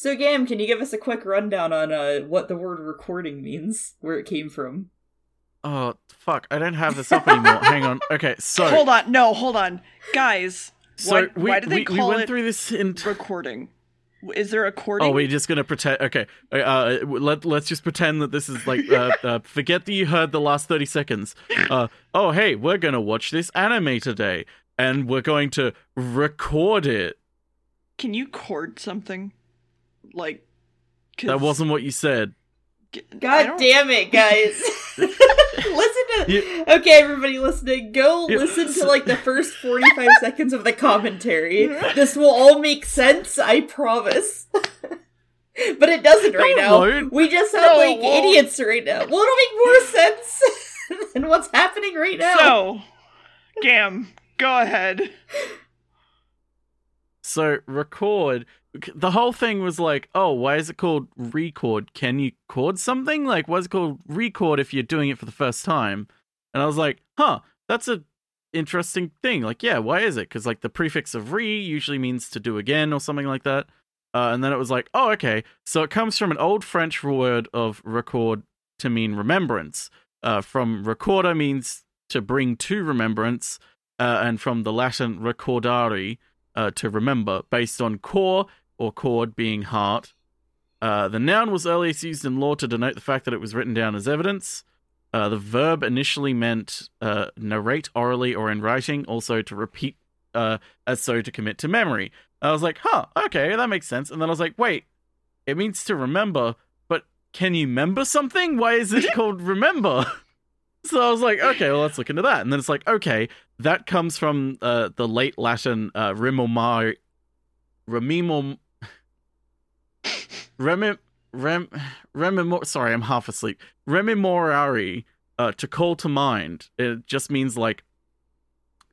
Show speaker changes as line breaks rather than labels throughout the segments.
So, Gam, can you give us a quick rundown on uh, what the word recording means, where it came from?
Oh fuck! I don't have this up anymore. Hang on. Okay, so
Hold on, no, hold on, guys.
so
why,
we,
why do they
we, we
call
went
it
through this in.
recording? Is there a recording?
Oh, we're just gonna pretend. Okay, uh, uh, let let's just pretend that this is like. Uh, uh, forget that you heard the last thirty seconds. Uh, oh, hey, we're gonna watch this anime today, and we're going to record it.
Can you cord something? Like, 'cause-
That wasn't what you said.
God damn it, guys! listen to.
You-
Okay, everybody listening, go
You-
listen to like the first 45 seconds of the commentary. This will all make sense, I promise. but it doesn't right
No,
now.
won't.
We just sound
No,
like
won't.
idiots right now. Well, it'll make more sense than what's happening right now.
So, Gam, go ahead.
So record. The whole thing was like, oh, why is it called record? Can you chord something? Like, what's it called record if you're doing it for the first time? And I was like, huh, that's a interesting thing. Like, yeah, why is it? Because like the prefix of re usually means to do again or something like that. Uh, and then it was like, oh, okay. So it comes from an old French word of record to mean remembrance. Uh, from recorder means to bring to remembrance, uh, and from the Latin recordare, uh, to remember, based on core or chord being heart. Uh, the noun was earliest used in law to denote the fact that it was written down as evidence. Uh, the verb initially meant uh, narrate orally or in writing, also to repeat uh, as so to commit to memory. I was like, huh, okay, that makes sense. And then I was like, wait, it means to remember, but can you remember something? Why is it called remember? So I was like, okay, well, let's look into that. And then it's like, okay, that comes from uh, the late Latin uh, remomar, remimom, remim, rem, remimor. Sorry, I'm half asleep. Rememorare, uh, to call to mind. It just means like,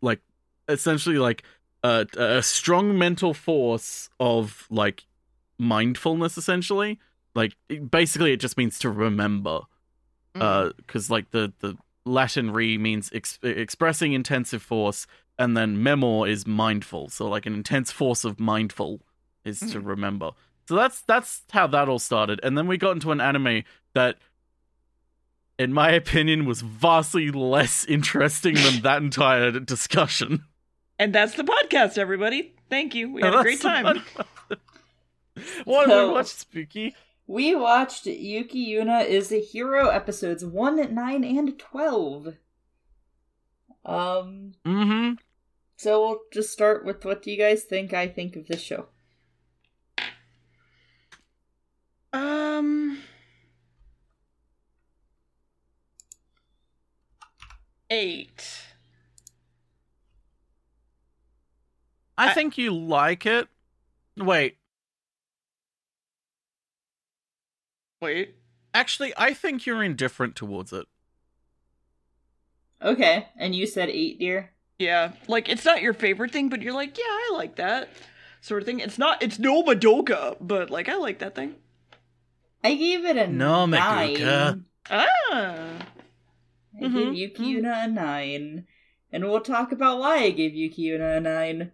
like, essentially like a, a strong mental force of like mindfulness. Essentially, like basically, it just means to remember
Mm.
because like the the Latin re means ex- expressing intensive force, and then memor is mindful. So like an intense force of mindful is to remember. So that's that's how that all started, and then we got into an anime that, in my opinion, was vastly less interesting than that entire discussion.
and that's the podcast, everybody. Thank you. We had a great time.
the- what did we watch, Spooky?
We watched Yuki Yuna is a Hero episodes 1, 9, and 12. Um,
Mm-hmm.
so we'll just start with what do you guys think I think of this show?
Um. Eight.
I
I-
think you like it. Wait,
Wait.
actually, I think you're indifferent towards it.
Okay, and you said 8, Deer?
Yeah, like it's not your favorite thing, but you're like, yeah, I like that sort of thing. It's not. It's no Madoka, but like I like that thing.
I gave it a
No,
9.
Madoka.
Ah.
I
Mhm,
gave Yuki
mhm.
Yuna a 9. And we'll talk about why I gave Yuki Yuna a 9.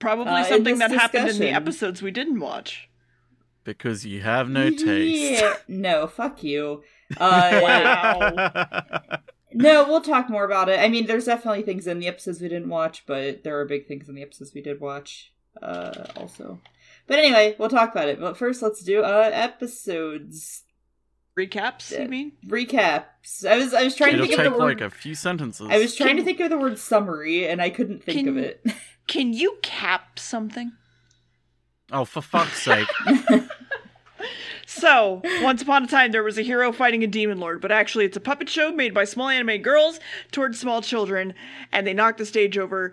Probably
Uh,
something
this
that happened in the episodes we didn't watch.
Because you have no taste.
Yeah, no, fuck you. Uh,
Wow.
No, we'll talk more about it. I mean, there's definitely things in the episodes we didn't watch, but there are big things in the episodes we did watch, uh, also. But anyway, we'll talk about it. But first, let's do uh episodes
Recaps,
Yeah.
you mean?
recaps. I was I was trying
It'll
to think
take
of the word.
like a few sentences.
I was trying to think of the word summary, and I couldn't think
Can-
of it.
Can you cap something?
Oh, for fuck's sake!
So, once upon a time, there was a hero fighting a demon lord, but actually, it's a puppet show made by small anime girls towards small children, and they knocked the stage over.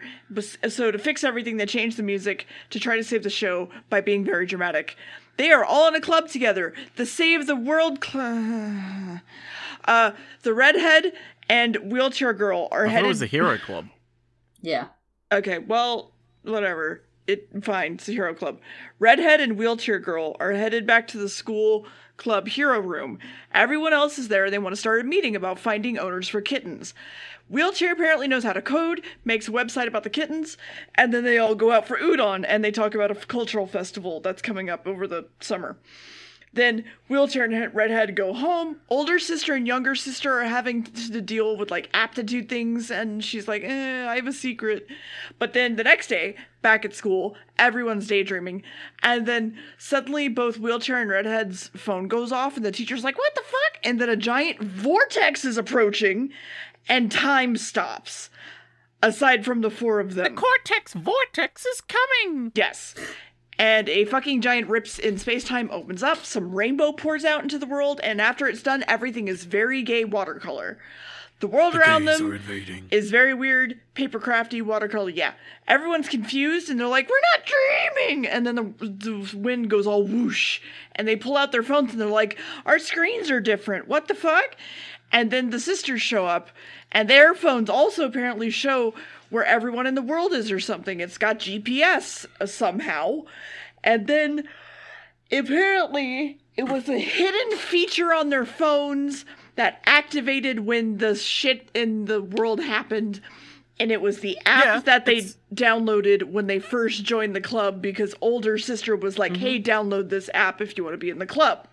So, to fix everything, they changed the music to try to save the show by being very dramatic. They are all in a club together. The Save the World Club. Uh, the redhead and wheelchair girl are
I
headed.
it was a hero club.
yeah.
Okay, well, whatever. It fine, it's a hero club. Redhead and Wheelchair Girl are headed back to the school club hero room. Everyone else is there and they want to start a meeting about finding owners for kittens. Wheelchair apparently knows how to code, makes a website about the kittens, and then they all go out for udon and they talk about a cultural festival that's coming up over the summer. Then wheelchair and redhead go home. Older sister and younger sister are having to deal with like aptitude things, and she's like, eh, I have a secret. But then the next day, back at school, everyone's daydreaming, and then suddenly both wheelchair and redhead's phone goes off, and the teacher's like, What the fuck? And then a giant vortex is approaching, and time stops. Aside from the four of them.
The cortex Vortex is coming.
Yes. And a fucking giant rips in space time opens up, some rainbow pours out into the world, and after it's done, everything is very gay watercolor. The world around them is very weird, paper crafty, watercolor. Yeah. Everyone's confused and they're like, we're not dreaming! And then the, the wind goes all whoosh. And they pull out their phones and they're like, our screens are different. What the fuck? And then the sisters show up and their phones also apparently show where everyone in the world is or something. It's got GPS uh, somehow. And then apparently it was a hidden feature on their phones that activated when the shit in the world happened and it was the app
Yeah,
that they
it's-
downloaded when they first joined the club because older sister was like hey download this app if you want to be in the club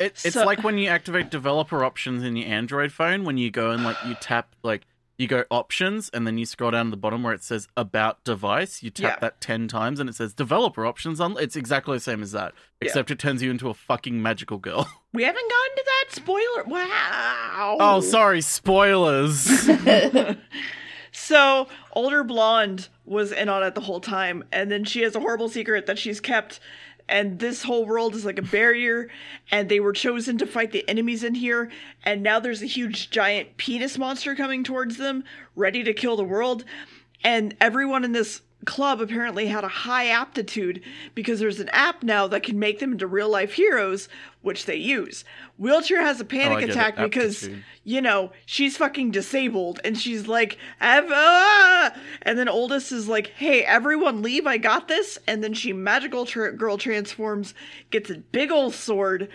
It, it's
So-
like when you activate developer options in your Android phone when you go and like you tap like you go options and then you scroll down to the bottom where it says about device. You tap
Yeah.
that ten times and it says developer options on. It's exactly the same as that,
Yeah.
except it turns you into a fucking magical girl.
we haven't gotten to that spoiler wow
oh, sorry, spoilers.
So, older blonde was in on it the whole time, and then she has a horrible secret that she's kept. And this whole world is like a barrier, and they were chosen to fight the enemies in here. And now there's a huge giant penis monster coming towards them, ready to kill the world. And everyone in this club apparently had a high aptitude because there's an app now that can make them into real life heroes, which they use. Wheelchair has a
Oh,
panic
it.
attack because you know, she's fucking disabled and she's like, "Ev- ah!" and then oldest is like, hey, everyone leave, I got this. And then she magical tra- girl transforms, gets a big old sword,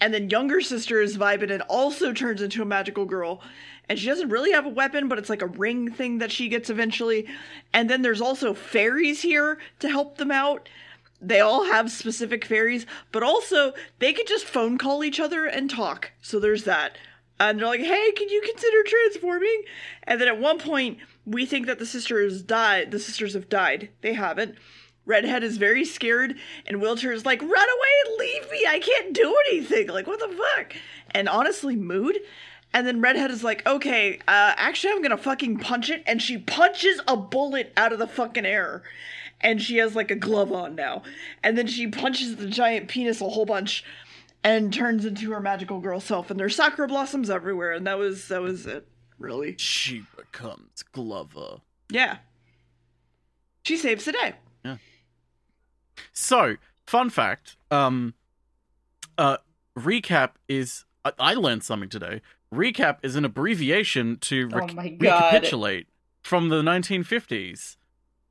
and then younger sister is vibing and also turns into a magical girl. And she doesn't really have a weapon, but it's like a ring thing that she gets eventually. And then there's also fairies here to help them out they all have specific fairies, but also they could just phone call each other and talk. So there's that. And they're like, hey, can you consider transforming? And then at one point, we think that the sisters died. The sisters have died. They haven't. Redhead is very scared, and Wheelchair is like, run away and leave me. I can't do anything. Like, what the fuck? And honestly, mood. And then Redhead is like, okay, uh, actually, I'm gonna fucking punch it. And she punches a bullet out of the fucking air. And she has like a glove on now. And then she punches the giant penis a whole bunch and turns into her magical girl self. And there's sakura blossoms everywhere. And that was, that was it, really.
she becomes Glover.
Yeah. She saves the day. Yeah.
So, fun fact. Um, uh, recap is. I, I learned something today. Recap is an abbreviation to
Oh
rec-
my God.
recapitulate from the 1950s.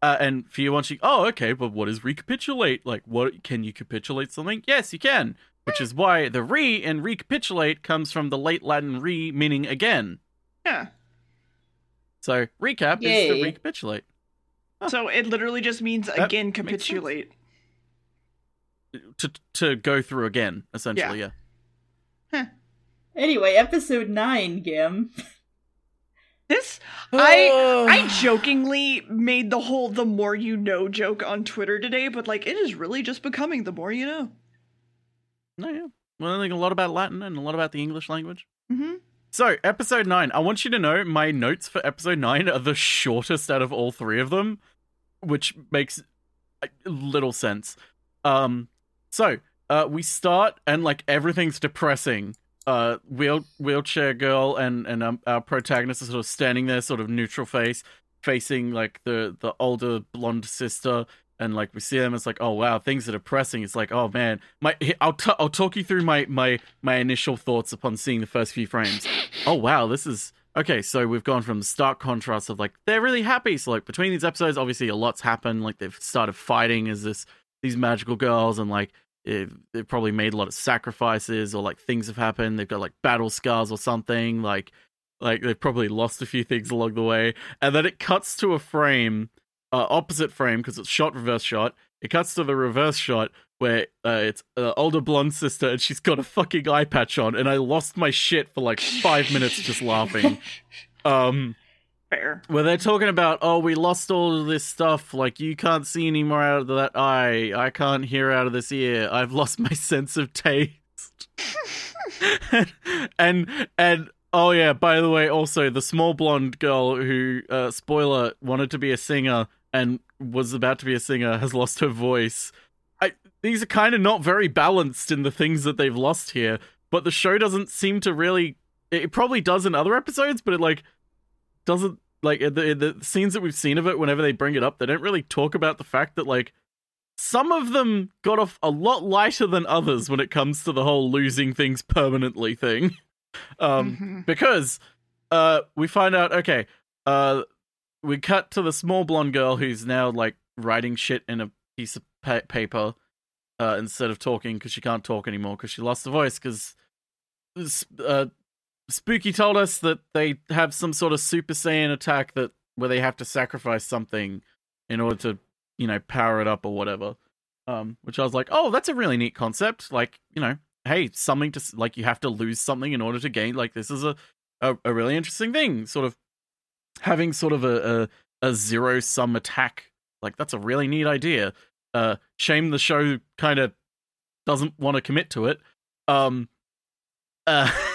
Uh, and for you watching, oh, okay, but what is recapitulate? Like, what can you capitulate something? Yes, you can. Which is why the re in recapitulate comes from the late Latin re, meaning again.
Yeah.
So recap is to recapitulate.
So it literally just means
That
again capitulate.
To to go through again, essentially. Yeah.
Anyway, episode nine, Gim.
This I I jokingly made the whole the more you know joke on Twitter today, but like it is really just becoming the more you know.
No, yeah. Well, I think a lot about Latin and a lot about the English language.
Mm-hmm.
So, episode nine. I want you to know my notes for episode nine are the shortest out of all three of them, which makes uh, little sense. Um, so uh, we start and like everything's depressing. Uh, wheel wheelchair girl and and um, our protagonist is sort of standing there, sort of neutral face, facing like the the older blonde sister. And like we see them, it's like, oh wow, things are depressing. It's like, oh man, my I'll t- I'll talk you through my my my initial thoughts upon seeing the first few frames. Oh wow, this is okay, so we've gone from stark contrast of like they're really happy. So like between these episodes, obviously a lot's happened. Like they've started fighting as this these magical girls, and like it, they've probably made a lot of sacrifices, or like things have happened. They've got like battle scars or something. Like like they've probably lost a few things along the way, and then it cuts to a frame, uh, opposite frame because it's shot reverse shot. It cuts to the reverse shot where uh, it's uh, older blonde sister and she's got a fucking eye patch on, and I lost my shit for like five minutes just laughing. Um,
Fair.
where they're talking about, oh, we lost all of this stuff. Like you can't see anymore out of that eye. I can't hear out of this ear. I've lost my sense of taste. and and oh yeah, by the way, also the small blonde girl who, uh, spoiler, wanted to be a singer and was about to be a singer has lost her voice. I these are kind of not very balanced in the things that they've lost here, but the show doesn't seem to really. It probably does in other episodes, but it like doesn't like the, the scenes that we've seen of it. Whenever they bring it up, they don't really talk about the fact that like some of them got off a lot lighter than others when it comes to the whole losing things permanently thing. Um,
Mhm.
because uh we find out okay uh we cut to the small blonde girl who's now like writing shit in a piece of pa- paper uh instead of talking because she can't talk anymore because she lost the voice because uh spooky told us that they have some sort of super saiyan attack that where they have to sacrifice something in order to you know power it up or whatever um which i was like oh that's a really neat concept like you know hey, something to like you have to lose something in order to gain. Like this is a a, a really interesting thing. Sort of having sort of a a, a zero sum attack. Like that's a really neat idea. Uh, shame the show kind of doesn't want to commit to it. Um, uh,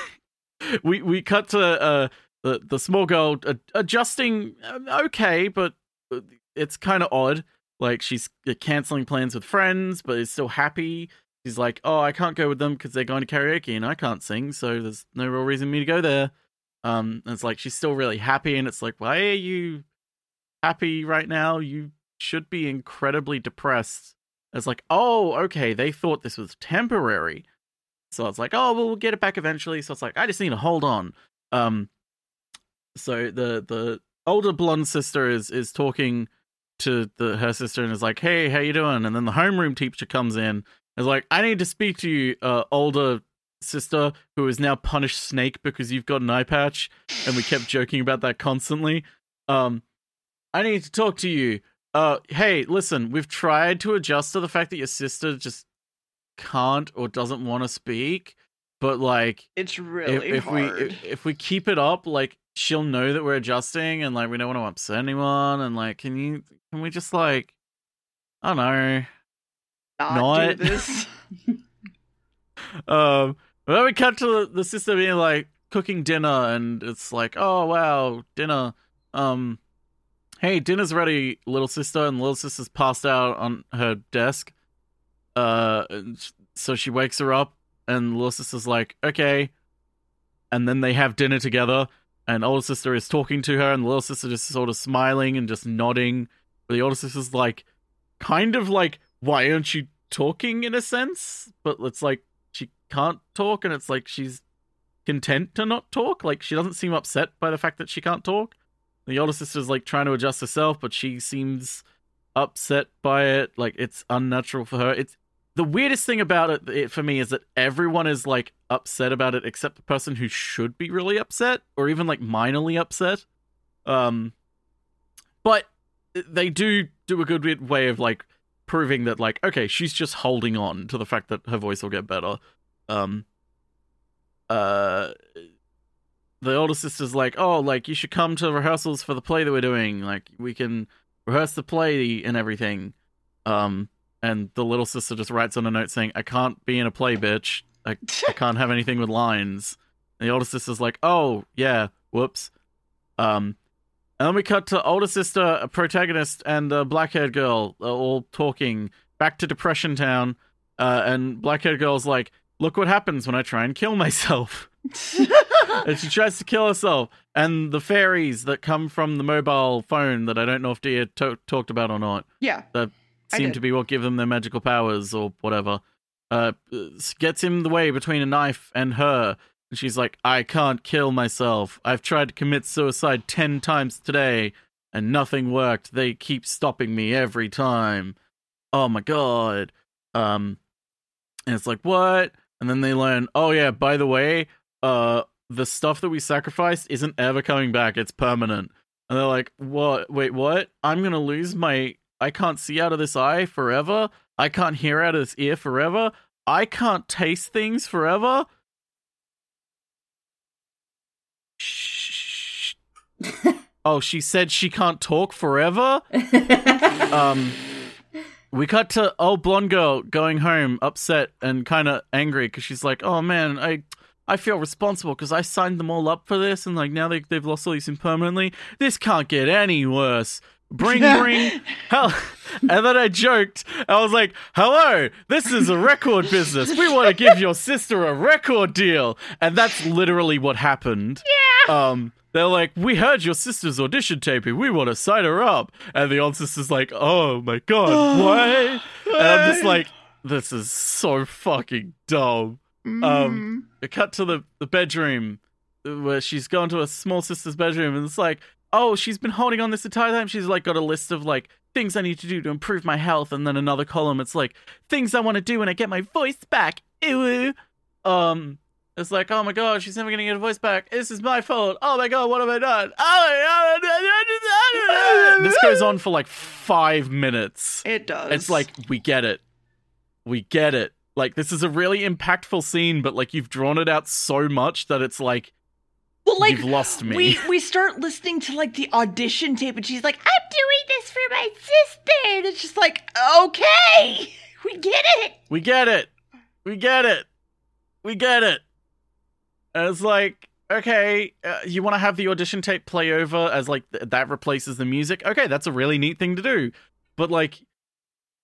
we we cut to uh the the small girl uh, adjusting uh, okay, but it's kind of odd. Like she's uh, canceling plans with friends, but is still happy she's like, "Oh, I can't go with them because they're going to karaoke and I can't sing, so there's no real reason for me to go there." Um, it's like she's still really happy, and it's like, "Why are you happy right now? You should be incredibly depressed." It's like, "Oh, okay, they thought this was temporary." So it's like, "Oh, well, we'll get it back eventually." So it's like, "I just need to hold on." Um, so the the older blonde sister is is talking to the her sister and is like, "Hey, how you doing?" And then the homeroom teacher comes in is like, I need to speak to you, uh, older sister who has now punished Snake because you've got an eye patch, and we kept joking about that constantly. Um, I need to talk to you. Uh, hey, listen, we've tried to adjust to the fact that your sister just can't or doesn't want to speak, but like,
It's
if,
really
if we
hard.
if, if we keep it up, like, she'll know that we're adjusting, and like, we don't want to upset anyone, and like, can you can we just like, I don't know.
not,
not-
do this.
Um, but then we cut to the, the sister being like cooking dinner, and it's like, oh wow, dinner. Um, hey, dinner's ready, little sister, and little sister's passed out on her desk. Uh, so she wakes her up, and little sister's like, okay, and then they have dinner together, and older sister is talking to her, and the little sister just sort of smiling and just nodding. But the older sister's like, kind of like, why aren't you talking in a sense? But it's like she can't talk, and it's like she's content to not talk. Like she doesn't seem upset by the fact that she can't talk. The older sister's like trying to adjust herself, but she seems upset by it. Like it's unnatural for her. It's the weirdest thing about it, it for me is that everyone is like upset about it except the person who should be really upset or even like minorly upset. Um, but they do do a good way of like proving that like okay she's just holding on to the fact that her voice will get better. Um uh the older sister's like oh like you should come to rehearsals for the play that we're doing. Like we can rehearse the play and everything. Um and the little sister just writes on a note saying i can't be in a play bitch i, I can't have anything with lines and the older sister's like oh yeah whoops um and then we cut to older sister, a protagonist, and a black-haired girl uh, all talking back to Depression Town. Uh, and black-haired girl's like, "Look what happens when I try and kill myself." and she tries to kill herself. And the fairies that come from the mobile phone that I don't know if Dia to- talked about or not
yeah. I
seem to be what give them their magical powers or whatever. Uh, gets him the way between a knife and her, And she's like, I can't kill myself. I've tried to commit suicide 10 times today and nothing worked. They keep stopping me every time. Oh my god. Um and it's like, what? And then they learn, oh yeah, by the way, uh the stuff that we sacrificed isn't ever coming back. It's permanent. And they're like, what? Wait, what? I'm going to lose my. I can't see out of this eye forever. I can't hear out of this ear forever. I can't taste things forever. Shh. oh, she said she can't talk forever? um we cut to old blonde girl going home upset and kind of angry because she's like oh man i i feel responsible because i signed them all up for this and like now they, they've lost all these permanently this can't get any worse bring bring hell and then i joked i was like hello this is a record business we want to give your sister a record deal and that's literally what happened yeah um they're like, we heard your sister's audition taping. We want to sign her up. And the old sister's like, oh my god, why? And I'm just like, this is so fucking dumb. Um, it cut to the, the bedroom where she's gone to her small sister's bedroom and it's like, oh, she's been holding on this entire time. She's like got a list of like things I need to do to improve my health. And then another column, it's like things I want to do when I get my voice back. Ew. Um, it's like, oh my god, she's never gonna get her voice back. This is my fault. Oh my god, what have I done? Oh my god. This goes on for like five minutes.
It does.
It's like, we get it. We get it. Like, this is a really impactful scene, but like, you've drawn it out so much that it's like,
well, like
you've lost me.
We we start listening to like the audition tape, and she's like, "I'm doing this for my sister," and it's just like, okay, we get it.
We get it. We get it. We get it. And it's like, okay, uh, you want to have the audition tape play over as like th- that replaces the music? Okay, that's a really neat thing to do. But like,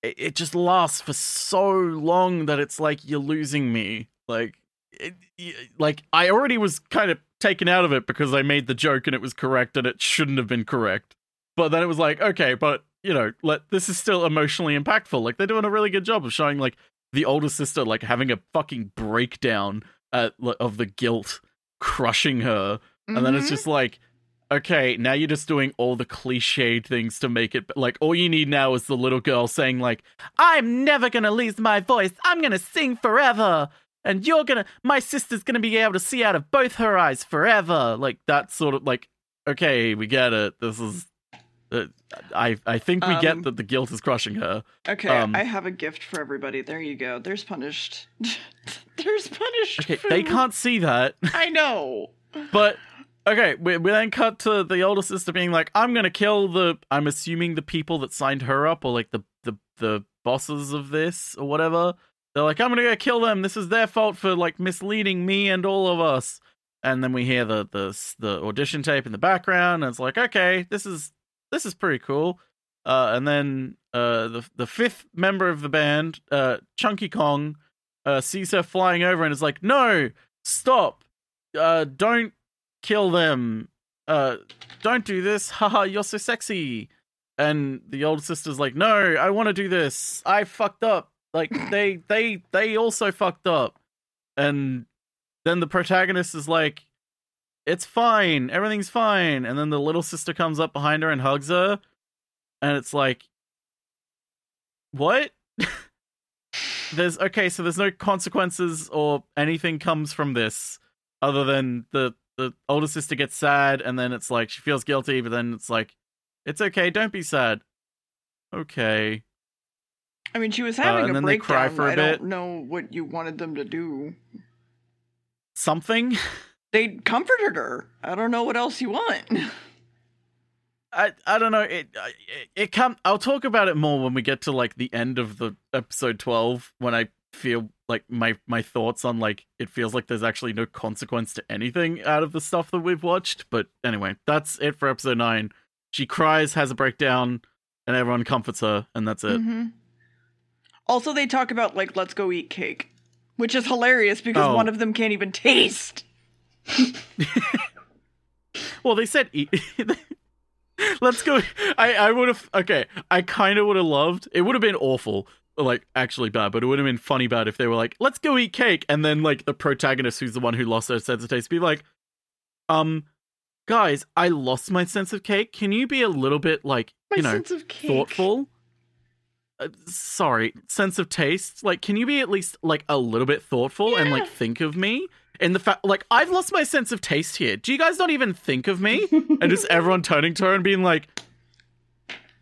it, it just lasts for so long that it's like you're losing me. Like, it, like I already was kind of taken out of it because they made the joke and it was correct and it shouldn't have been correct. But then it was like, okay, but you know, let this is still emotionally impactful. Like they're doing a really good job of showing like the older sister like having a fucking breakdown uh, of the guilt crushing her, and then it's
Mhm.
just like, okay, now you're just doing all the cliched things to make it like all you need now is the little girl saying like, "I'm never gonna lose my voice. I'm gonna sing forever." And you're gonna, my sister's gonna be able to see out of both her eyes forever. Like that sort of like, okay, we get it. This is, uh, I I think we
Um,
get that the guilt is crushing her.
Okay,
Um,
I have a gift for everybody. There you go. There's punished. There's punished.
Okay,
for-
they can't see that.
I know.
But okay, we, we then cut to the older sister being like, "I'm gonna kill the." I'm assuming the people that signed her up, or like the the the bosses of this, or whatever. They're like, "I'm gonna go kill them. This is their fault for like misleading me and all of us." And then we hear the the the audition tape in the background, and it's like, "Okay, this is this is pretty cool." Uh, and then uh, the the fifth member of the band, uh, Chunky Kong, uh, sees her flying over and is like, "No, stop! Uh, don't kill them! Uh, don't do this! Haha, you're so sexy!" And the older sister's like, "No, I want to do this. I fucked up. Like they they they also fucked up." And then the protagonist is like, "It's fine. Everything's fine." And then the little sister comes up behind her and hugs her, and it's like, "What?" there's okay, so there's no consequences or anything comes from this other than the the older sister gets sad and then it's like she feels guilty, but then it's like it's okay, don't be sad. Okay.
I mean, she was having
Uh, and
a
then they
breakdown.
cry for a
I
bit.
don't know what you wanted them to do.
Something?
They comforted her. I don't know what else you want.
I I don't know. It it, it come I'll talk about it more when we get to like the end of the episode 12 when I feel like my my thoughts on like it feels like there's actually no consequence to anything out of the stuff that we've watched, but anyway, that's it for episode 9. She cries, has a breakdown, and everyone comforts her and that's it.
Mhm. Also, they talk about like let's go eat cake, which is hilarious because
Oh.
one of them can't even taste.
Well, they said eat. Let's go. I I would have okay. I kind of would have loved. It would have been awful. like actually bad, but it would have been funny bad if they were like, "Let's go eat cake," and then like the protagonist, who's the one who lost their sense of taste, be like, "Um, guys, I lost my sense of cake. Can you be a little bit like
My
you know
sense of cake.
thoughtful?" Uh, sorry, sense of taste. Like, can you be at least like a little bit thoughtful and like think of me? In the fact, like, I've lost my sense of taste here. Do you guys not even think of me? and just everyone turning to her and being like,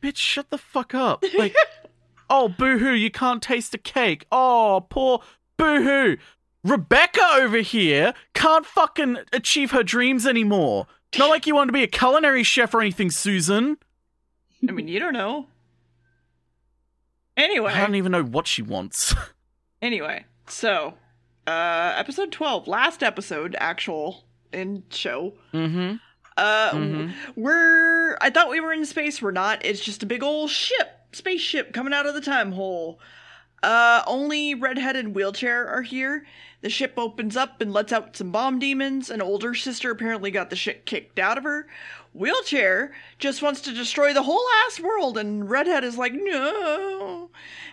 "Bitch, shut the fuck up!" Like, oh, boo-hoo, you can't taste a cake. Oh, poor boo-hoo. Rebecca over here can't fucking achieve her dreams anymore. Not like you want to be a culinary chef or anything, Susan.
I mean, you don't know. Anyway,
I don't even know what she wants.
anyway, so uh episode 12, last episode actual in show.
mm-hmm.
Uh
Mhm.
we're I thought we were in space, we're not. It's just a big old ship, spaceship coming out of the time hole. Uh only Redhead and Wheelchair are here. The ship opens up and lets out some bomb demons. An older sister apparently got the shit kicked out of her. Wheelchair just wants to destroy the whole ass world, and Redhead is like, no.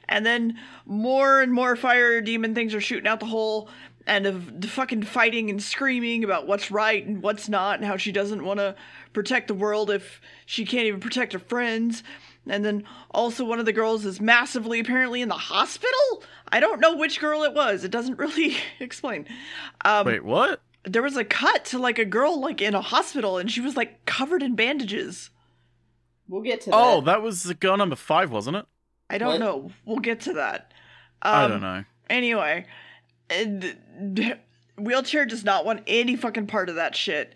And then more and more fire demon things are shooting out the hole, and of the fucking fighting and screaming about what's right and what's not, and how she doesn't want to protect the world if she can't even protect her friends. And then also one of the girls is massively apparently in the hospital. I don't know which girl it was. It doesn't really explain. Um,
Wait, what?
there was a cut to like a girl like in a hospital and she was like covered in bandages.
We'll get to that.
Oh, that was the girl number five, wasn't it?
I don't
What?
know. We'll get to that. Um,
I don't know.
Anyway, and wheelchair does not want any fucking part of that shit.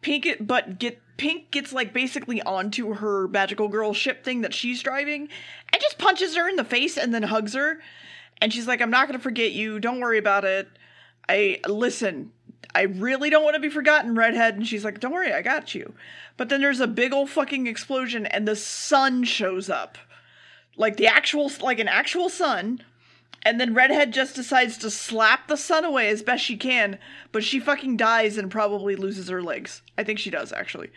Pink, it, but get Pink gets like basically onto her magical girl ship thing that she's driving, and just punches her in the face and then hugs her, and she's like, "I'm not gonna forget you. Don't worry about it. I listen. I really don't want to be forgotten, redhead." And she's like, "Don't worry, I got you." But then there's a big old fucking explosion, and the sun shows up, like the actual, like an actual sun. And then Redhead just decides to slap the sun away as best she can, but she fucking dies and probably loses her legs. I think she does actually.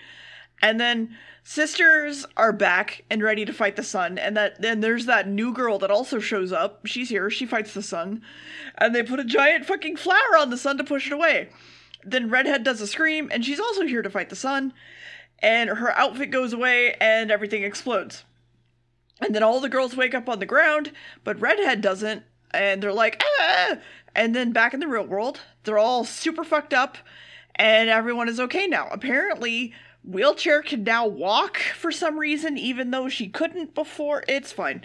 And then sisters are back and ready to fight the sun, and that then there's that new girl that also shows up. She's here, she fights the sun, and they put a giant fucking flower on the sun to push it away. Then Redhead does a scream, and she's also here to fight the sun, and her outfit goes away and everything explodes. And then all the girls wake up on the ground, but Redhead doesn't, and they're like, ah! And then back in the real world, they're all super fucked up, and everyone is okay now. Apparently, Wheelchair can now walk for some reason, even though she couldn't before. It's fine.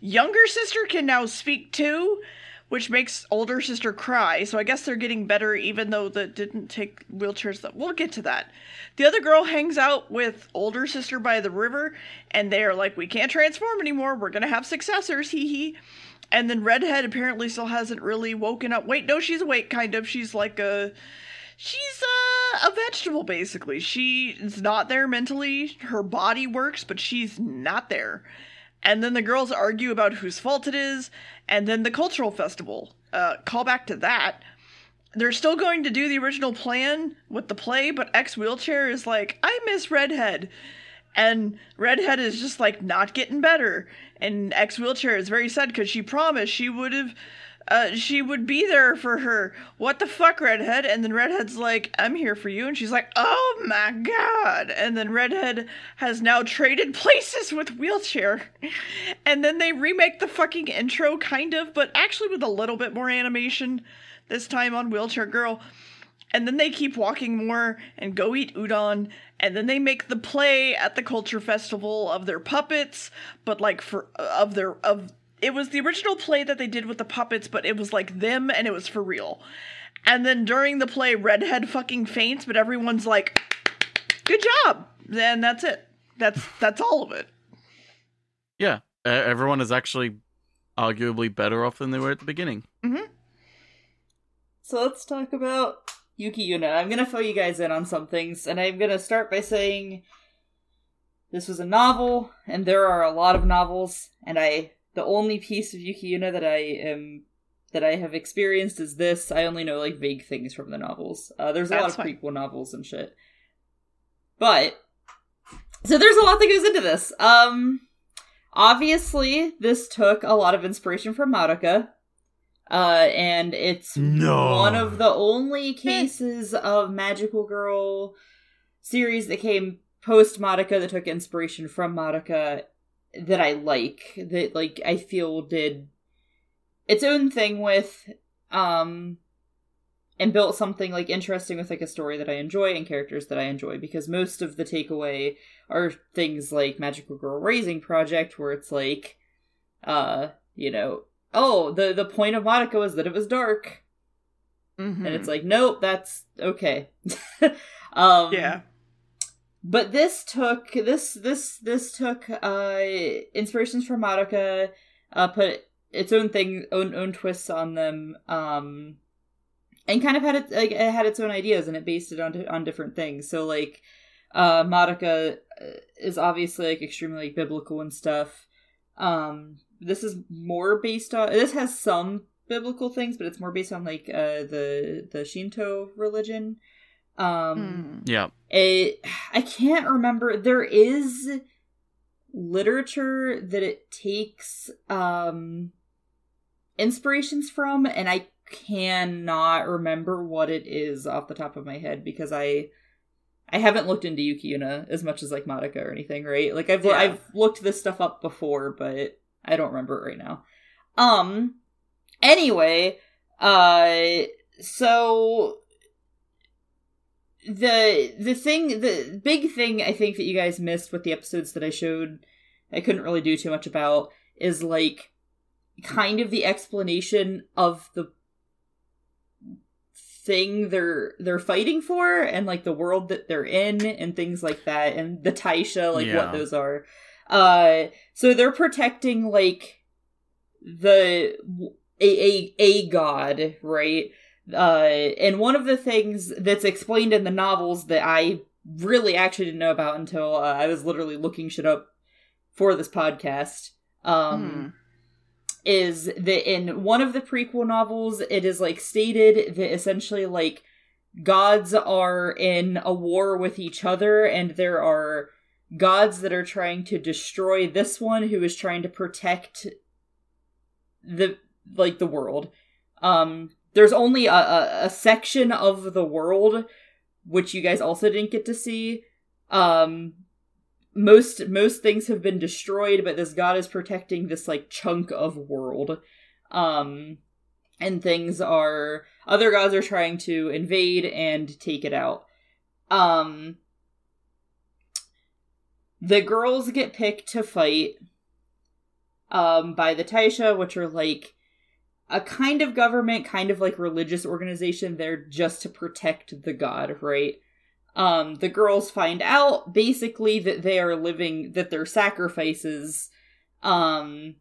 Younger sister can now speak too, which makes older sister cry. So I guess they're getting better, even though that didn't take wheelchairs. That we'll get to that. The other girl hangs out with older sister by the river, and they are like, "We can't transform anymore. We're gonna have successors." Hee hee. And then Redhead apparently still hasn't really woken up. Wait, no, she's awake, kind of. She's like a. She's uh, a vegetable, basically. She's not there mentally. Her body works, but she's not there. And then the girls argue about whose fault it is. And then the cultural festival. Uh, call back to that. They're still going to do the original plan with the play, but X Wheelchair is like, I miss Redhead. And Redhead is just like not getting better. And ex wheelchair is very sad because she promised she would have. Uh, she would be there for her. What the fuck, Redhead? And then Redhead's like, I'm here for you. And she's like, oh my god. And then Redhead has now traded places with Wheelchair. And then they remake the fucking intro, kind of, but actually with a little bit more animation, this time on Wheelchair Girl and then they keep walking more and go eat udon. And then they make the play at the culture festival of their puppets but like for of their of it was the original play that they did with the puppets but it was like them and it was for real. And then during the play redhead fucking faints but everyone's like good job. And that's it. That's that's all of it.
Yeah, uh, everyone is actually arguably better off than they were at the beginning.
So let's talk about Yuki Yuna. I'm gonna fill you guys in on some things, and I'm gonna start by saying this was a novel, and there are a lot of novels, and I the only piece of Yuki Yuna that I am that I have experienced is this. I only know like vague things from the novels. Uh, there's a lot of
fine.
prequel novels and shit, but so there's a lot that goes into this. Um, obviously, this took a lot of inspiration from Madoka. Uh, and it's
No.
one of the only cases of magical girl series that came post Madoka that took inspiration from Madoka that I like. That like I feel did its own thing with um and built something like interesting with like a story that I enjoy and characters that I enjoy because most of the takeaway are things like Magical Girl Raising Project where it's like uh you know oh the the point of Madoka was that it was dark
Mhm.
and it's like nope that's okay um
yeah.
but this took this this this took uh inspirations from Madoka, uh put its own thing own own twists on them, um and kind of had it like it had its own ideas and it based it on on different things. So like uh Madoka uh, is obviously like extremely like biblical and stuff. Um this is more based on this has some biblical things, but it's more based on like uh the the Shinto religion. Um
Mm.
Yeah.
it i can't remember there is literature that it takes um inspirations from and i cannot remember what it is off the top of my head because i i haven't looked into yuki Yuna as much as like Madoka or anything right like i've
Yeah.
i've looked this stuff up before but i don't remember it right now um anyway uh so the the thing the big thing I think that you guys missed with the episodes that I showed I couldn't really do too much about is like kind of the explanation of the thing they're they're fighting for and like the world that they're in and things like that and the Taisha like
Yeah.
what those are. Uh so they're protecting like the a a, a god, right? uh and one of the things that's explained in the novels that i really actually didn't know about until uh, i was literally looking shit up for this podcast um is that in one of the prequel novels it is like stated that essentially like gods are in a war with each other and there are gods that are trying to destroy this one who is trying to protect the like the world. Um there's only a, a, a section of the world which you guys also didn't get to see. Um most most things have been destroyed but this god is protecting this like chunk of world. Um and things are other gods are trying to invade and take it out. Um the girls get picked to fight um by the taisha which are like a kind of government, kind of like religious organization. There just to protect the god, right? Um, the girls find out basically that they are living that they're sacrifices. Um,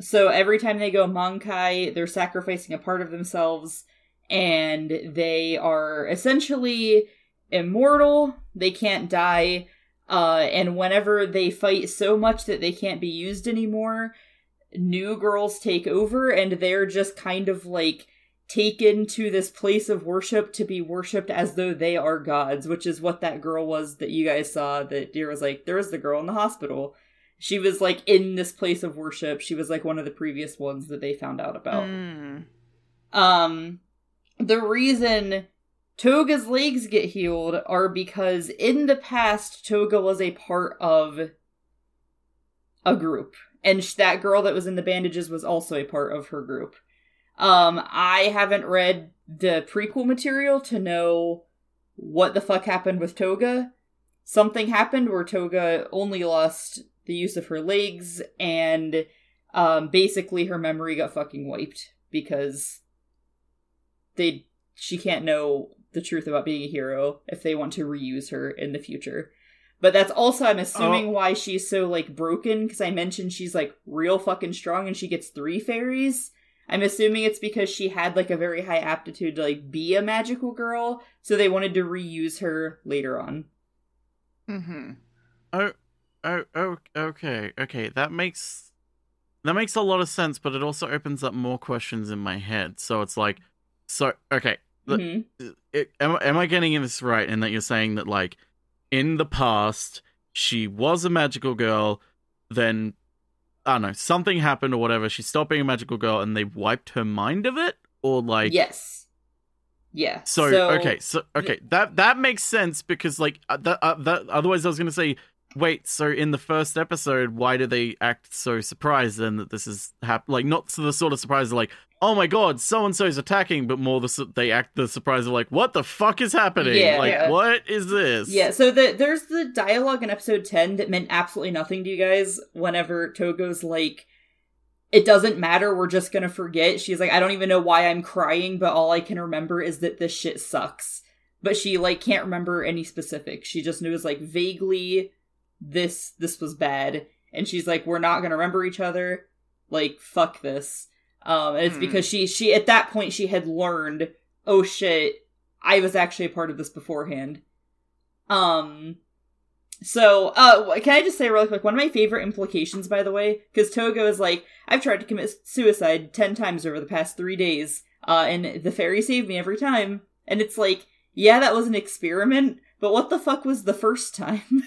so every time they go Mankai, they're sacrificing a part of themselves, and they are essentially immortal. They can't die. Uh, and whenever they fight so much that they can't be used anymore, new girls take over and they're just kind of like taken to this place of worship to be worshipped as though they are gods, which is what that girl was that you guys saw that Deer was like, there's the girl in the hospital. She was like in this place of worship. She was like one of the previous ones that they found out about.
Mm.
Um the reason Togo's legs get healed are because in the past Togo was a part of a group and that girl that was in the bandages was also a part of her group. Um I haven't read the prequel material to know what the fuck happened with Togo. Something happened where Togo only lost the use of her legs and um basically her memory got fucking wiped because they she can't know the truth about being a hero if they want to reuse her in the future. But that's also I'm assuming
Oh.
why she's so like broken because I mentioned she's like real fucking strong and she gets three fairies. I'm assuming it's because she had like a very high aptitude to like be a magical girl, so they wanted to reuse her later on.
Mm-hmm.
Oh, oh, oh, okay, okay. That makes that makes a lot of sense, but it also opens up more questions in my head. So it's like, so okay, Look-
Mhm.
it, am, am I getting this right? In that you're saying that like in the past she was a magical girl, then I don't know, something happened or whatever. She stopped being a magical girl, and they wiped her mind of it, or like
yes. Yeah.
So, okay, so okay, that that makes sense because like uh, that, uh, that otherwise I was gonna say, wait, so in the first episode, why do they act so surprised then that this is hap- like not the sort of surprise like, oh my god, so and so's attacking, but more the su- they act the surprise of like, what the fuck is happening?
Yeah,
like,
yeah.
what is this?
Yeah, so the, there's the dialogue in episode 10 that meant absolutely nothing to you guys whenever Togo's like, it doesn't matter, we're just gonna forget. She's like, I don't even know why I'm crying, but all I can remember is that this shit sucks. But she, like, can't remember any specifics. She just knows, like, vaguely this, this was bad. And she's like, we're not gonna remember each other. Like, fuck this. Um, and it's
Hmm.
because she, she, at that point, she had learned, oh shit, I was actually a part of this beforehand. Um, so, uh, can I just say really quick, one of my favorite implications, by the way, because Togo is like, I've tried to commit suicide 10 times over the past three days, uh, and the fairy saved me every time. And it's like, yeah, that was an experiment, but what the fuck was the first time?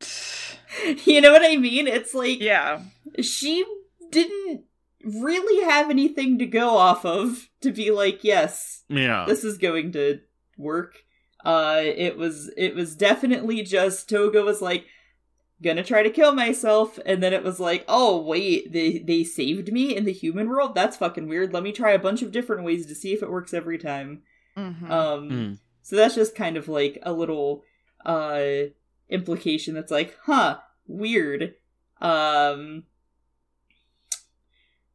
you know what I mean? It's like,
Yeah.
she didn't really have anything to go off of to be like, yes,
yeah.
this is going to work. Uh, it was it was definitely just Togo was like gonna try to kill myself, and then it was like, oh wait, they they saved me in the human world. That's fucking weird. Let me try a bunch of different ways to see if it works every time.
Mhm.
Um,
Mm.
so that's just kind of like a little uh implication that's like, huh, weird. Um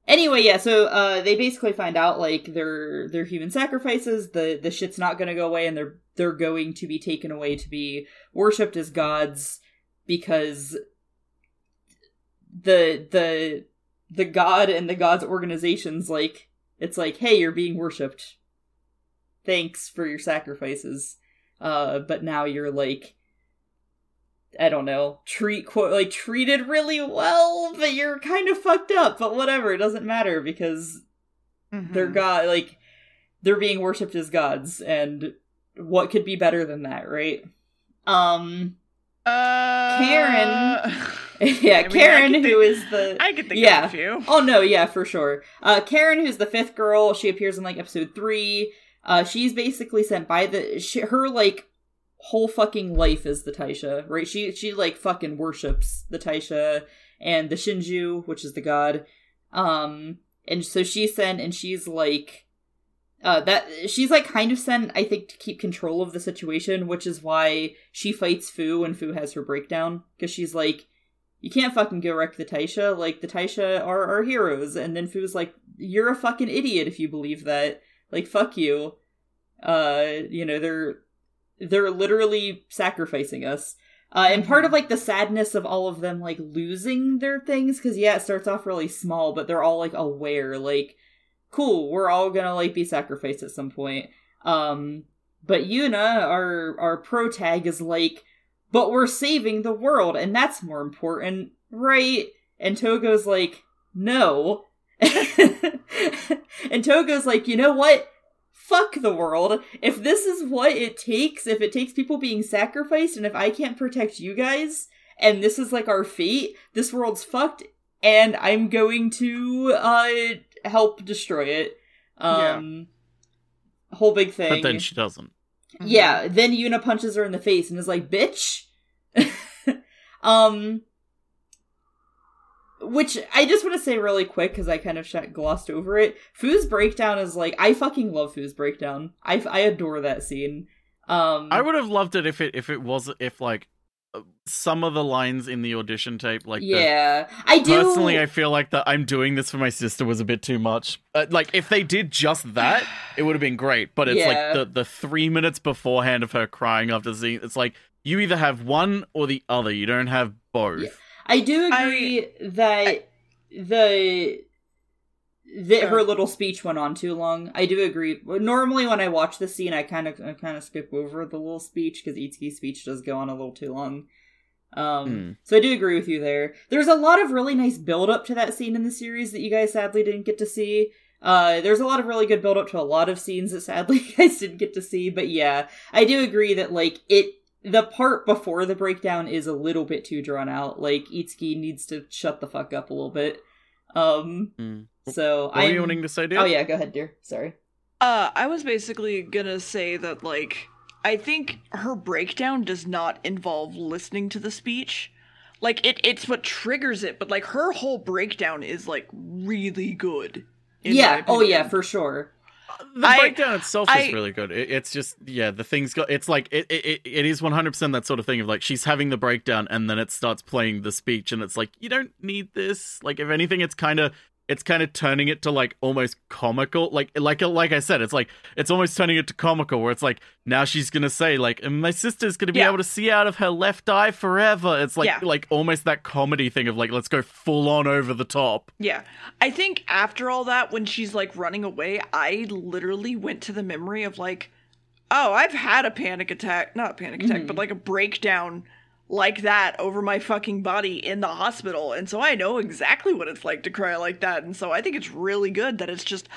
Anyway, yeah, so uh they basically find out like their their human sacrifices, the the shit's not gonna go away and they're they're going to be taken away to be worshipped as gods because the the the god and the god's organizations like it's like, hey, you're being worshipped. Thanks for your sacrifices. Uh but now you're like I don't know, treat quote like treated really well, but you're kind of fucked up. But whatever, it doesn't matter because
Mhm.
they're god like they're being worshipped as gods, and what could be better than that, right? Um,
Uh,
Karen- yeah,
I mean,
Karen, who
think-
is the
I could think
Yeah.
of a few.
Oh no, yeah, for sure. Uh Karen, who's the fifth girl, she appears in like episode three. Uh she's basically sent by the she, her like whole fucking life is the Taisha, right? She she like fucking worships the Taisha and the Shinju, which is the god. Um and so she's sent and she's like uh that she's like kind of sent I think to keep control of the situation, which is why she fights Fu when Fu has her breakdown cuz she's like you can't fucking go wreck the Taisha. Like the Taisha are our heroes, and then Fu's like, "You're a fucking idiot if you believe that. Like fuck you." Uh, you know they're they're literally sacrificing us. Uh, and part of like the sadness of all of them like losing their things, because yeah, it starts off really small, but they're all like aware, like, cool, we're all gonna like be sacrificed at some point. Um, but Yuna, our our pro tag, is like, but we're saving the world, and that's more important, right? And Togo's like, no. and Togo's like, you know what? Fuck the world. If this is what it takes, if it takes people being sacrificed, and if I can't protect you guys, and this is like our fate, this world's fucked, and I'm going to uh help destroy it. Um whole big thing.
But then she doesn't.
Mm-hmm.
Yeah, then Yuna punches her in the face and is like, "Bitch." um which I just want to say really quick cuz I kind of sh- glossed over it. Fu's breakdown is like I fucking love Fu's breakdown. I I adore that scene. Um
I would have loved it if it if it was if like uh, some of the lines in the audition tape like the,
Yeah. I do
Personally, I feel like that I'm doing this for my sister was a bit too much. Uh, like, if they did just that, it would have been great. But it's
Yeah.
like the the three minutes beforehand of her crying after seeing. It's like you either have one or the other. You don't have both.
Yeah. I do
I-
agree that the that her little speech went on too long. I do agree. Normally, when I watch the scene, I kind of kind of skip over the little speech because Itsuki's speech does go on a little too long. Um,
Hmm.
so I do agree with you there. There's a lot of really nice build up to that scene in the series that you guys sadly didn't get to see. Uh, there's a lot of really good build up to a lot of scenes that sadly you guys didn't get to see. But yeah, I do agree that like it the part before the breakdown is a little bit too drawn out. Like Itsuki needs to shut the fuck up a little bit. Um,
Mm.
so
What were you
I'm-
wanting to say, Deer?
Oh yeah, go ahead, Deer. Sorry.
Uh, I was basically gonna say that, like, I think her breakdown does not involve listening to the speech. Like, it, it's what triggers it, but, like, her whole breakdown is, like, really good.
yeah. Oh yeah, for sure.
The
I-
breakdown itself
I-
is really good. It, it's just yeah, the things got. It's like it it, it- it is one hundred percent that sort of thing of like she's having the breakdown and then it starts playing the speech and it's like you don't need this. Like if anything, it's kind of it's kind of turning it to like almost comical. Like like like I said, it's like it's almost turning it to comical where it's like now she's gonna say like "And my sister's gonna be
Yeah.
able to see out of her left eye forever. It's like
Yeah.
like almost that comedy thing of like let's go full on over the top.
Yeah. I think after all that, when she's like running away, I literally went to the memory of like, oh, I've had a panic attack. Not a panic attack,
Mhm.
but like a breakdown like that over my fucking body in the hospital. And so I know exactly what it's like to cry like that. And so I think it's really good that it's just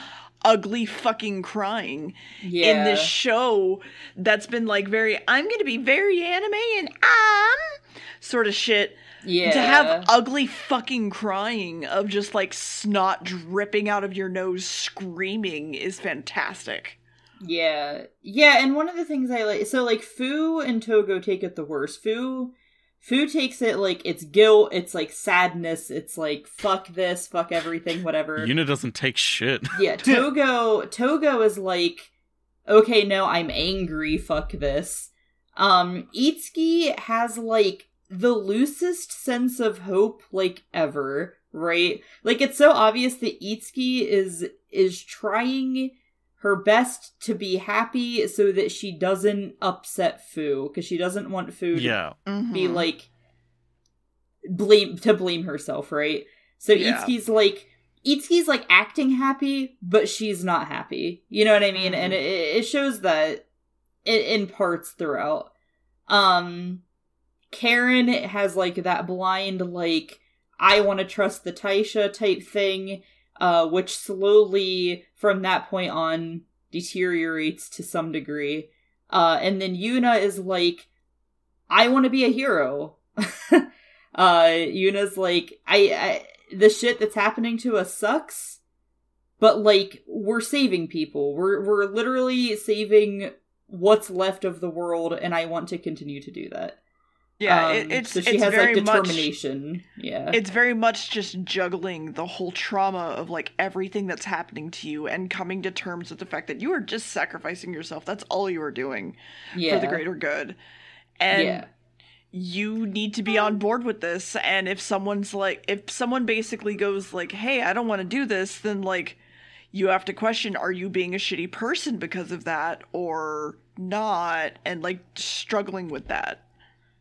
ugly fucking crying
Yeah.
in this show that's been like very, I'm going to be very anime and um sort of shit
yeah.
to have ugly fucking crying of just like snot dripping out of your nose screaming is fantastic.
Yeah. Yeah, and one of the things I like so like Fu and Togo take it the worst. Fu Fu takes it like it's guilt, it's like sadness, it's like fuck this, fuck everything, whatever.
Yuna doesn't take shit.
yeah, Togo Togo is like okay, no, I'm angry, fuck this. Um Itsuki has like the loosest sense of hope like ever, right? Like it's so obvious that Itsuki is is trying her best to be happy so that she doesn't upset Fu because she doesn't want Fu to
Yeah.
be
Mhm.
like blame to blame herself, right? So
Yeah.
Itsuki's like Itsuki's like acting happy, but she's not happy. You know what I mean? And it, it shows that in, in parts throughout. Um Karen has like that blind like I want to trust the Taisha type thing, uh, which slowly from that point on deteriorates to some degree. Uh, and then Yuna is like, I want to be a hero. uh, Yuna's like, I, I, the shit that's happening to us sucks, but like, we're saving people. We're, we're literally saving what's left of the world, and I want to continue to do that.
Yeah,
Um,
it, it's
so she
it's
has
very
like
much
determination. yeah.
it's very much just juggling the whole trauma of like everything that's happening to you and coming to terms with the fact that you are just sacrificing yourself. That's all you are doing
yeah.
for the greater good. And
yeah.
you need to be on board with this and if someone's like if someone basically goes like hey i don't want to do this then like you have to question are you being a shitty person because of that or not and like struggling with that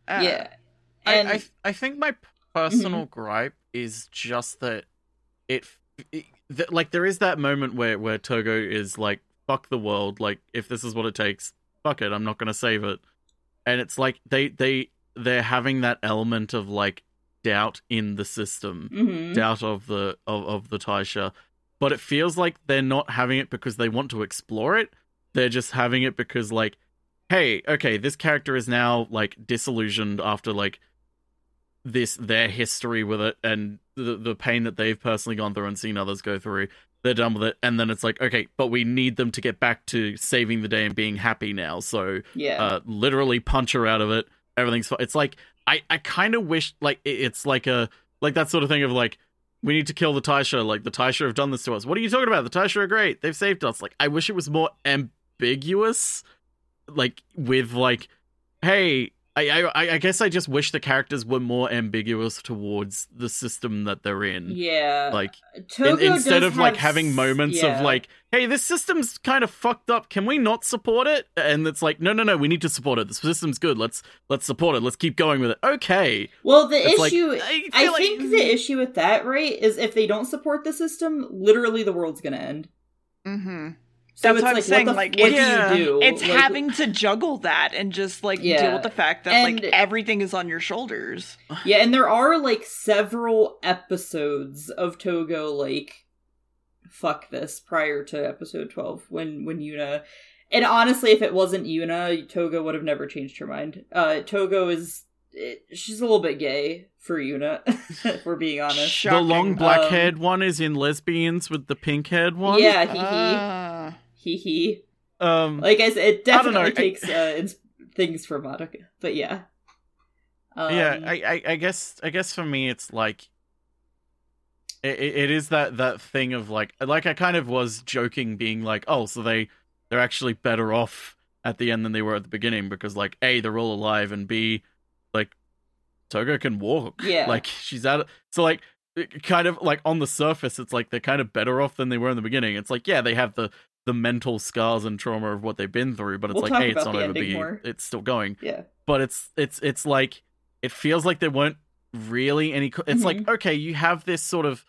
Uh,
yeah.
I,
And
I th- I think my personal gripe is just that it, it th- like there is that moment where where Togo is like fuck the world. Like if this is what it takes fuck it. I'm not gonna save it. And it's like they they they're having that element of like doubt in the system
mhm.
doubt of the of, of the Taisha. But it feels like they're not having it because they want to explore it. They're just having it because like hey okay this character is now like disillusioned after like this their history with it and the the pain that they've personally gone through and seen others go through they're done with it and then it's like okay but we need them to get back to saving the day and being happy now so
yeah.
uh, literally punch her out of it. Everything's fine. It's like I, I kind of wish like it's like a like that sort of thing of like we need to kill the Taisha. Like the Taisha have done this to us. What are you talking about? The Taisha are great. They've saved us. Like I wish it was more ambiguous, like with like, hey. I, I I guess I just wish the characters were more ambiguous towards the system that they're in.
yeah.
Like in- instead
does
of like having moments
yeah.
of like hey this system's kind of fucked up can we not support it and it's like no no no we need to support it the system's good let's let's support it let's keep going with it okay
Well, the
It's like,
issue,
I
I,
like-
think the issue with that, right, is if they don't support the system, literally the world's gonna end.
mm-hmm.
So
That's
it's
what I'm saying,
what, the,
like,
what
it's-
do you do?
it's
Like,
having to juggle that and just like deal with the fact that
And-
like everything is on your shoulders
yeah, and there are like several episodes of Togo like fuck this prior to episode twelve when when Yuna. And honestly, if it wasn't Yuna, Togo would have never changed her mind. Uh, Togo is it, she's a little bit gay for Yuna, if we're being honest.
Shocking.
The long black um, haired one is in lesbians with the pink haired one.
Yeah, hee hee.
Ah.
Hee hee.
Um
Like I said, it
I don't know,
definitely takes uh, ins- things from Madoka. But yeah. Um,
yeah, I, I I guess I guess for me it's like it, it it is that that thing of like like I kind of was joking being like oh so they they're actually better off at the end than they were at the beginning because like a they're all alive and b like Togo can walk
Yeah.
like she's out so like kind of like on the surface it's like they're kind of better off than they were in the beginning it's like yeah they have the the mental scars and trauma of what they've been through but it's
We'll
like hey it's not over
more.
it's still going
yeah.
but it's it's it's like it feels like there weren't really any co- it's like
Mhm.
okay you have this sort of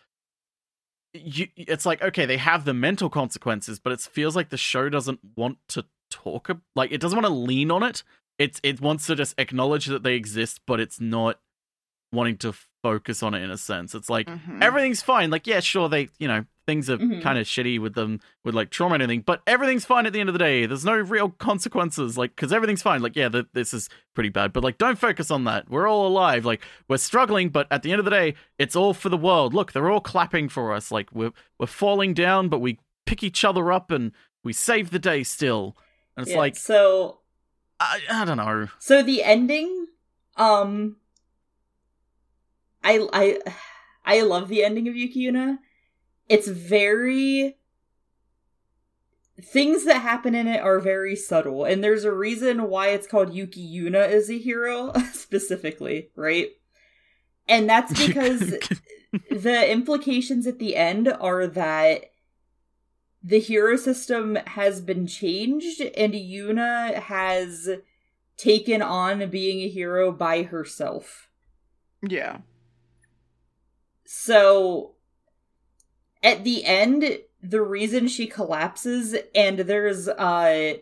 you it's like okay they have the mental consequences but it feels like the show doesn't want to talk like it doesn't want to lean on it it's it wants to just acknowledge that they exist but it's not wanting to focus on it in a sense it's like
Mhm.
everything's fine. Like, yeah, sure, they, you know, things are
Mhm.
kind of shitty with them, with like trauma and everything, but everything's fine at the end of the day. There's no real consequences, like, because everything's fine. Like, yeah, th- this is pretty bad, but like, don't focus on that. We're all alive. Like, we're struggling, but at the end of the day, it's all for the world. Look, they're all clapping for us. Like, we're we're falling down, but we pick each other up and we save the day still. And it's
yeah.
like,
so
I, I don't know.
So the ending, um, I I I love the ending of Yuki Yuna. It's very things that happen in it are very subtle, and there's a reason why it's called Yuki Yuna is a hero specifically, right? And that's because the implications at the end are that the hero system has been changed and Yuna has taken on being a hero by herself.
Yeah.
So at the end, the reason she collapses and there's uh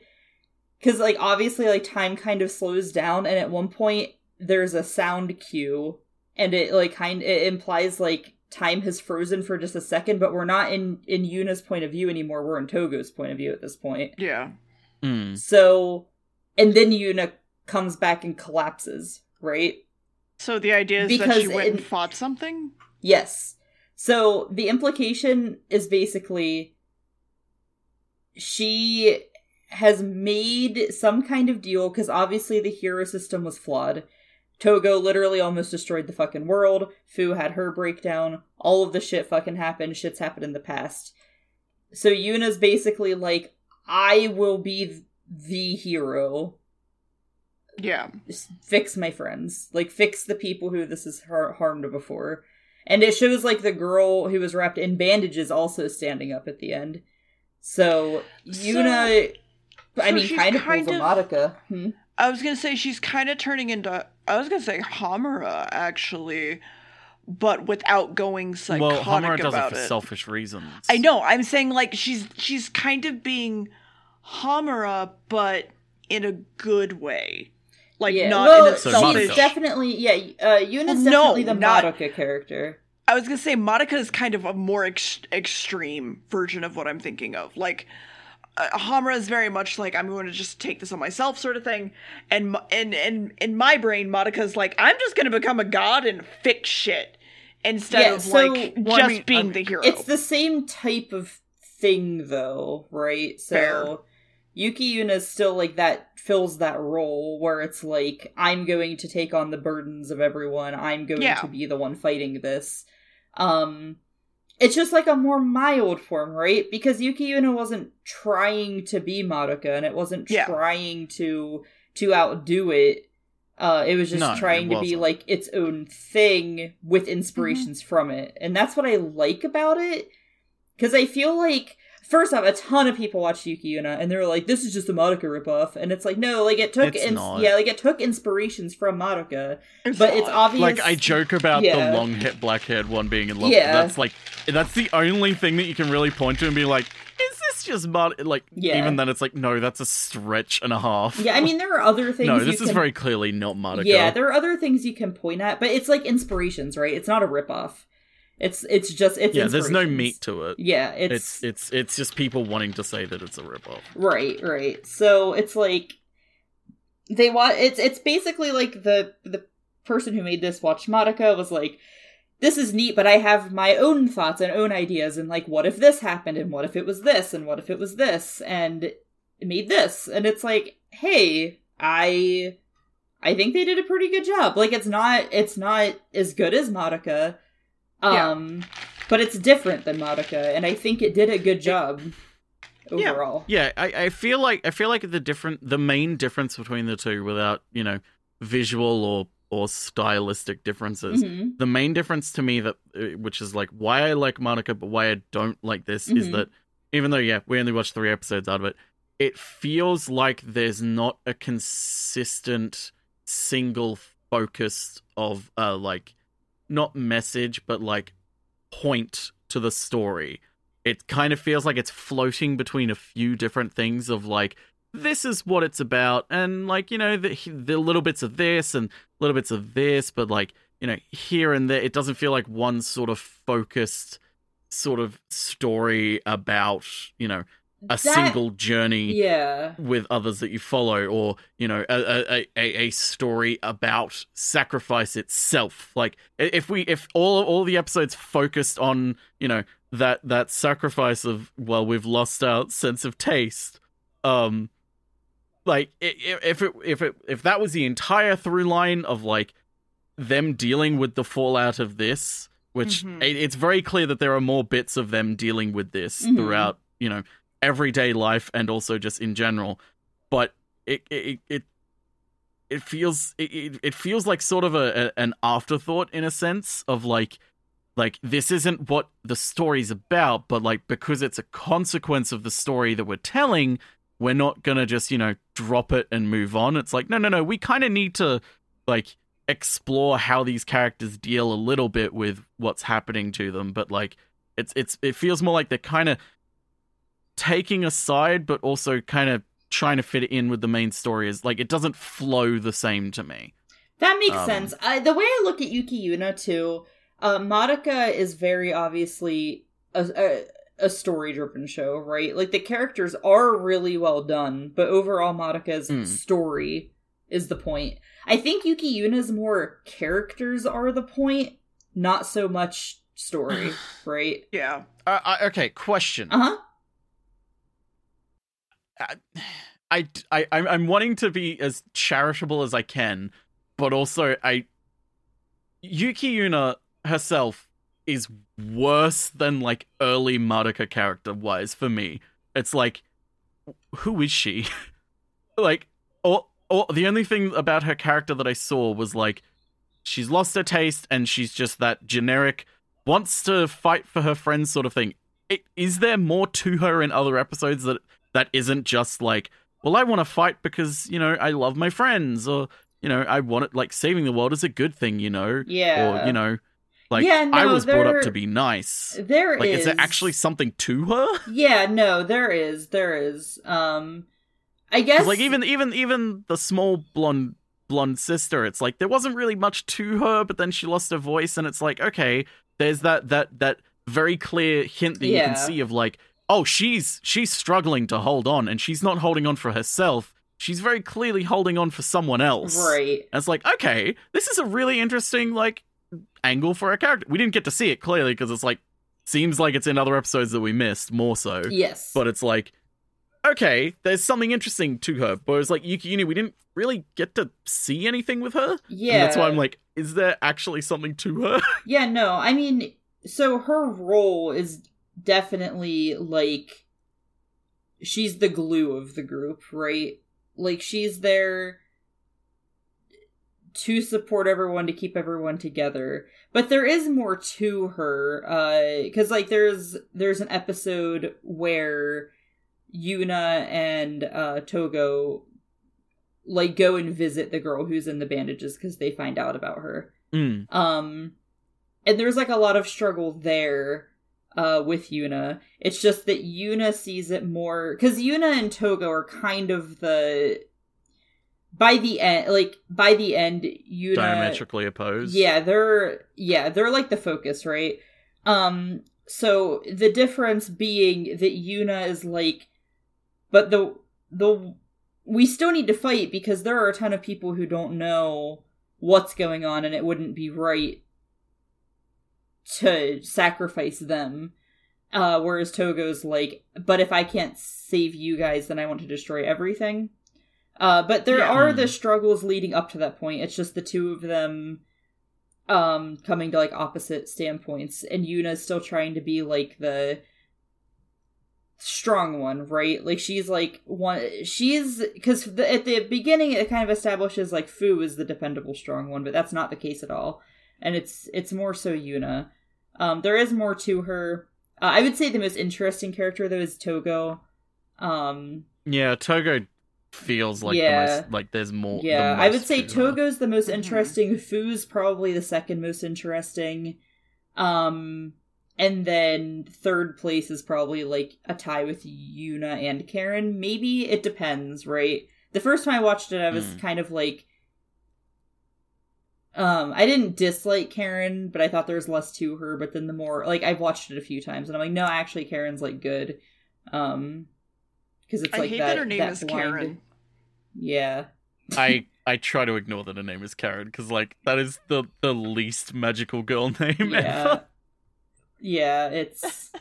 cuz like obviously like time kind of slows down and at one point there's a sound cue and it like kind it implies like time has frozen for just a second but we're not in in Yuna's point of view anymore we're in Togo's point of view at this point.
Yeah.
Mm.
So and then Yuna comes back and collapses, right?
So the idea is that she went and fought something?
Yes. So the implication is basically she has made some kind of deal because obviously the hero system was flawed. Togo literally almost destroyed the fucking world. Fu had her breakdown. All of the shit fucking happened. Shit's happened in the past. So Yuna's basically like, I will be the hero.
Yeah.
Just fix my friends. Like, fix the people who this has har- harmed before. And it shows, like, the girl who was wrapped in bandages also standing up at the end. So, Yuna, I
so
mean, kind of
kind
pulls a
of-
Madoka. Hmm?
I was gonna say she's kind of turning into. I was gonna say Homura actually, but without going psychotic
Well, Homura does it for
it.
selfish reasons.
I know. I'm saying like she's she's kind of being Homura, but in a good way, like
yeah.
not
well,
in a
So
she's
selfish.
Madoka.
definitely, yeah, uh, Yuna's
No,
definitely the
not-
Madoka character.
I was gonna say Madoka is kind of a more ex- extreme version of what I'm thinking of. Like uh, Homura is very much like I'm going to just take this on myself, sort of thing. And and and in my brain, Madoka's like I'm just going to become a god and fix shit instead
Yeah,
of
so-
like
well, I
just
mean,
being
um,
the hero.
It's the same type of thing, though, right? So
Fair.
Yuki Yuna's still like that fills that role where it's like I'm going to take on the burdens of everyone. I'm going
Yeah.
to be the one fighting this. Um it's just like a more mild form, right? Because Yuki Yuna wasn't trying to be Madoka and it wasn't
Yeah.
trying to to outdo it. Uh, it was just
No,
trying to be like its own thing with inspirations from it. And that's what I like about it. Because I feel like, first off, a ton of people watched Yuki Yuna and they're like, this is just a Madoka ripoff. And it's like, no, like it took,
It's
ins-
not.
yeah, like it took inspirations from Madoka.
It's
But it's obvious.
Like I joke about
Yeah.
the long haired black haired one being in love.
Yeah.
That's like that's the only thing that you can really point to and be like, is this just mud like
Yeah.
even then it's like, no, that's a stretch and a half.
Yeah, I mean, there are other things.
No,
you
this is
can-
very clearly not Madoka.
Yeah, there are other things you can point at, but it's like inspirations, right? It's not a ripoff. It's it's just it's
yeah, there's no meat to it.
Yeah, it's,
It's it's it's just people wanting to say that it's a ripoff.
right, right. So it's like they want it's it's basically like the the person who made this watch Madoka was like, this is neat, but I have my own thoughts and own ideas, and like, what if this happened, and what if it was this, and what if it was this, and made this, and it's like, hey, I, I think they did a pretty good job. Like, it's not, it's not as good as Madoka, um, yeah. but it's different than Madoka, and I think it did a good job overall.
Yeah, yeah I, I feel like I feel like the different, the main difference between the two, without you know, visual or or stylistic differences. Mm-hmm. The main difference to me that uh, which is like why I like Madoka but why I don't like this mm-hmm. is that even though yeah, we only watched 3 episodes out of it, it feels like there's not a consistent single focus of uh like not message but like point to the story. It kind of feels like it's floating between a few different things of like this is what it's about and like you know the, the little bits of this and little bits of this but like you know here and there it doesn't feel like one sort of focused sort of story about you know a that, single journey
yeah
with others that you follow or you know a, a, a, a story about sacrifice itself like if we if all all the episodes focused on you know that that sacrifice of well we've lost our sense of taste um like if it if it if that was the entire through line of like them dealing with the fallout of this which mm-hmm. it, it's very clear that there are more bits of them dealing with this mm-hmm. throughout you know everyday life and also just in general. But it it it it feels it, it feels like sort of a, a an afterthought in a sense of like like this isn't what the story's about but like because it's a consequence of the story that we're telling we're not gonna just you know drop it and move on. It's like no no no we kind of need to like explore how these characters deal a little bit with what's happening to them. But like it's it's it feels more like they're kind of taking a side but also kind of trying to fit it in with the main story is like it doesn't flow the same to me
that makes um, sense uh, the way i look at yuki yuna too uh, Madoka is very obviously a, a, a story driven show, right? Like the characters are really well done, but overall Madoka's mm. story is the point. I think Yuki Yuna's more characters are the point, not so much story, right?
Yeah.
Uh, uh, okay, question.
Uh-huh.
Uh, I, I, I'm wanting to be as charitable as I can, but also I Yuki Yuna herself is worse than like early Madoka character wise for me. It's like, who is she? like, or, or the only thing about her character that I saw was like, she's lost her taste and she's just that generic, wants to fight for her friends sort of thing. It, is there more to her in other episodes that that isn't just like, well, I want to fight because you know I love my friends, or you know I want it like saving the world is a good thing, you know,
yeah,
or you know like yeah, no, I was there, brought up to be nice.
There
like,
is.
is there actually something to her?
Yeah, no, there is. There is. Um I guess
like even even even the small blonde blonde sister, it's like there wasn't really much to her, but then she lost her voice and it's like, okay, there's that that that very clear hint that yeah. you can see of like, oh, she's she's struggling to hold on and she's not holding on for herself. She's very clearly holding on for someone else.
Right.
And it's like, okay, this is a really interesting like angle for a character. We didn't get to see it clearly because it's like seems like it's in other episodes that we missed more so.
Yes.
But it's like okay, there's something interesting to her. But it's like Yuki Yuna, we didn't really get to see anything with her.
Yeah.
And that's why I'm like, is there actually something to her?
yeah, no. I mean, so her role is definitely like she's the glue of the group, right? Like she's there to support everyone to keep everyone together but there is more to her uh because like there's there's an episode where yuna and uh togo like go and visit the girl who's in the bandages because they find out about her
mm.
um and there's like a lot of struggle there uh with yuna. It's just that yuna sees it more because yuna and togo are kind of the by the end like by the end you
diametrically opposed?
Yeah they're yeah they're like the focus right? Um so the difference being that yuna is like but the the we still need to fight because there are a ton of people who don't know what's going on and it wouldn't be right to sacrifice them. Uh, whereas Togo's like, but if I can't save you guys, then I want to destroy everything. Uh, but there
Yeah.
are the struggles leading up to that point. It's just the two of them um coming to like opposite standpoints and Yuna's still trying to be like the strong one, right? Like she's like one she's cuz at the beginning it kind of establishes like Fu is the dependable strong one, but that's not the case at all. And it's it's more so Yuna. Um there is more to her. Uh, I would say the most interesting character though is Togo. Um
Yeah, Togo feels like
Yeah.
the most like there's more. the
yeah, I would say. Togo's the most
Mhm.
interesting. Fu's probably the second most interesting. Um, and then third place is probably like a tie with Yuna and Karen. Maybe it depends, right? The first time I watched it, I was
Mm.
kind of like, um, I didn't dislike Karen, but I thought there was less to her. But then the more like I've watched it a few times, and I'm like, no, actually, Karen's like good. Um, because it's
I
like
hate
that.
that her name
that
is
blind-
Karen.
Yeah.
I I try to ignore that her name is Karen because like that is the the least magical girl name
yeah
ever.
yeah it's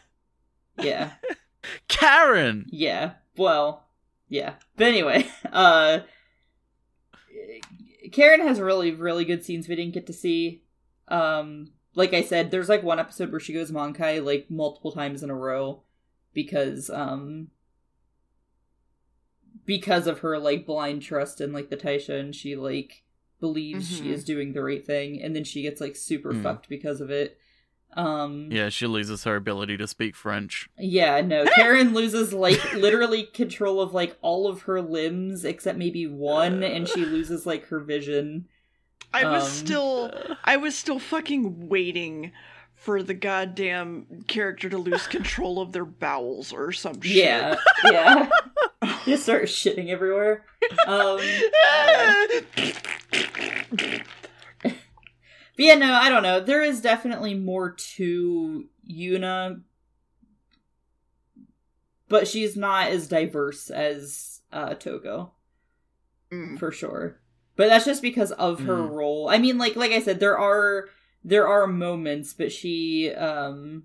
yeah
Karen.
yeah well yeah but anyway uh karen has really really good scenes we didn't get to see um like i said there's like one episode where she goes mankai like multiple times in a row because um because of her like blind trust in like the taisha and she like believes she
Mhm.
is doing the right thing and then she gets like super
Mm.
fucked because of it um
Yeah, she loses her ability to speak French.
Yeah, no. Karen loses like literally control of like all of her limbs except maybe one and she loses like her vision.
I was
Um,
still I was still fucking waiting for the goddamn character to lose control of their bowels or some shit.
Yeah. Yeah. Just start shitting everywhere. Um But yeah, no, I don't know. There is definitely more to Yuna, but she's not as diverse as uh, Togo.
Mm.
for sure. But that's just because of her
Mm.
role. I mean, like like I said, there are there are moments, but she um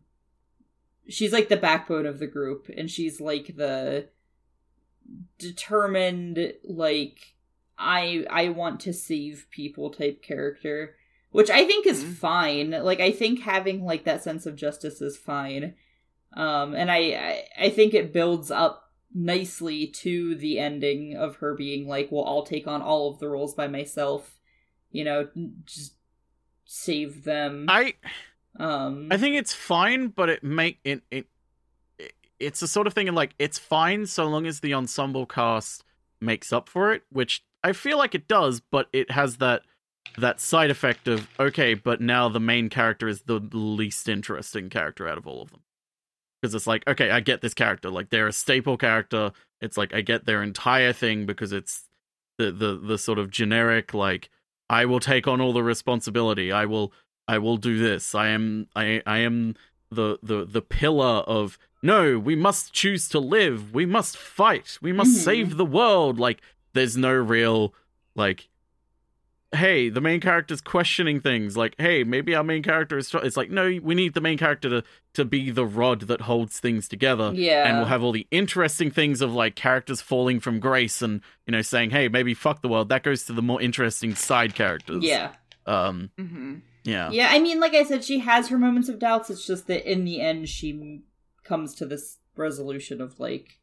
she's like the backbone of the group, and she's like the determined like I I want to save people type character, which I think is
Mhm.
fine. Like I think having like that sense of justice is fine. Um and I I, I think it builds up nicely to the ending of her being like, "Well, I'll take on all of the roles by myself." You know, just save them.
I
um
I think it's fine, but it make it it it- it's the sort of thing and like it's fine so long as the ensemble cast makes up for it, which I feel like it does, but it has that that side effect of okay, but now the main character is the least interesting character out of all of them. Because it's like, okay, I get this character. Like they're a staple character. It's like I get their entire thing because it's the the the sort of generic like I will take on all the responsibility. I will I will do this. I am I I am the the the pillar of no, we must choose to live. We must fight. We must
Mhm.
save the world. Like there's no real like hey, the main character's questioning things like, hey, maybe our main character is. It's like, no, we need the main character to to be the rod that holds things together.
yeah.
And we'll have all the interesting things of like characters falling from grace and you know saying, hey, maybe fuck the world. That goes to the more interesting side characters.
yeah.
Um.
hmm
Yeah.
Yeah, I mean, like I said, she has her moments of doubts. It's just that in the end, she comes to this resolution of like,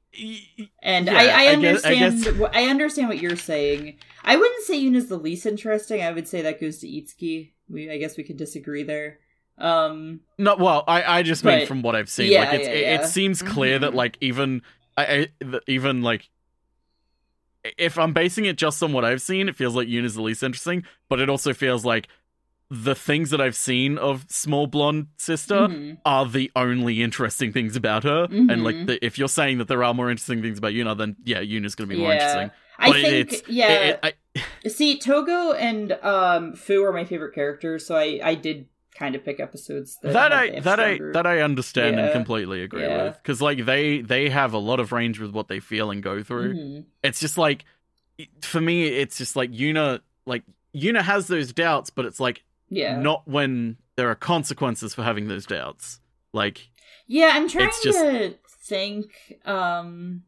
and
Yeah,
I, I
I guess- I
understand.
guess-
what I understand what you're saying. I wouldn't say Yuna's the least interesting. I would say that goes to Itsuki. We, I guess, we could disagree there. Um,
No, well, I, I just mean from what I've seen,
Yeah,
like it's,
yeah,
it,
yeah.
it seems clear that
Mhm.
like even I, I the- even like if I'm basing it just on what I've seen, it feels like Yuna's the least interesting, but it also feels like the things that I've seen of small blonde sister
mhm.
are the only interesting things about her. And
Mhm.
like the, if you're saying that there are more interesting things about Yuna, then yeah, Yuna's going to be more
Yeah.
interesting.
I
But it-
think, yeah.
It- it- I,
See, Togo and um, Fu are my favorite characters, so I, I did kind of pick episodes that,
that I that I that I understand and completely agree
Yeah.
with because like they they have a lot of range with what they feel and go through.
Mhm.
It's just like for me, it's just like Yuna like Yuna has those doubts, but it's like
Yeah.
not when there are consequences for having those doubts. Like
Yeah, I'm trying
It's just-
to think. Um,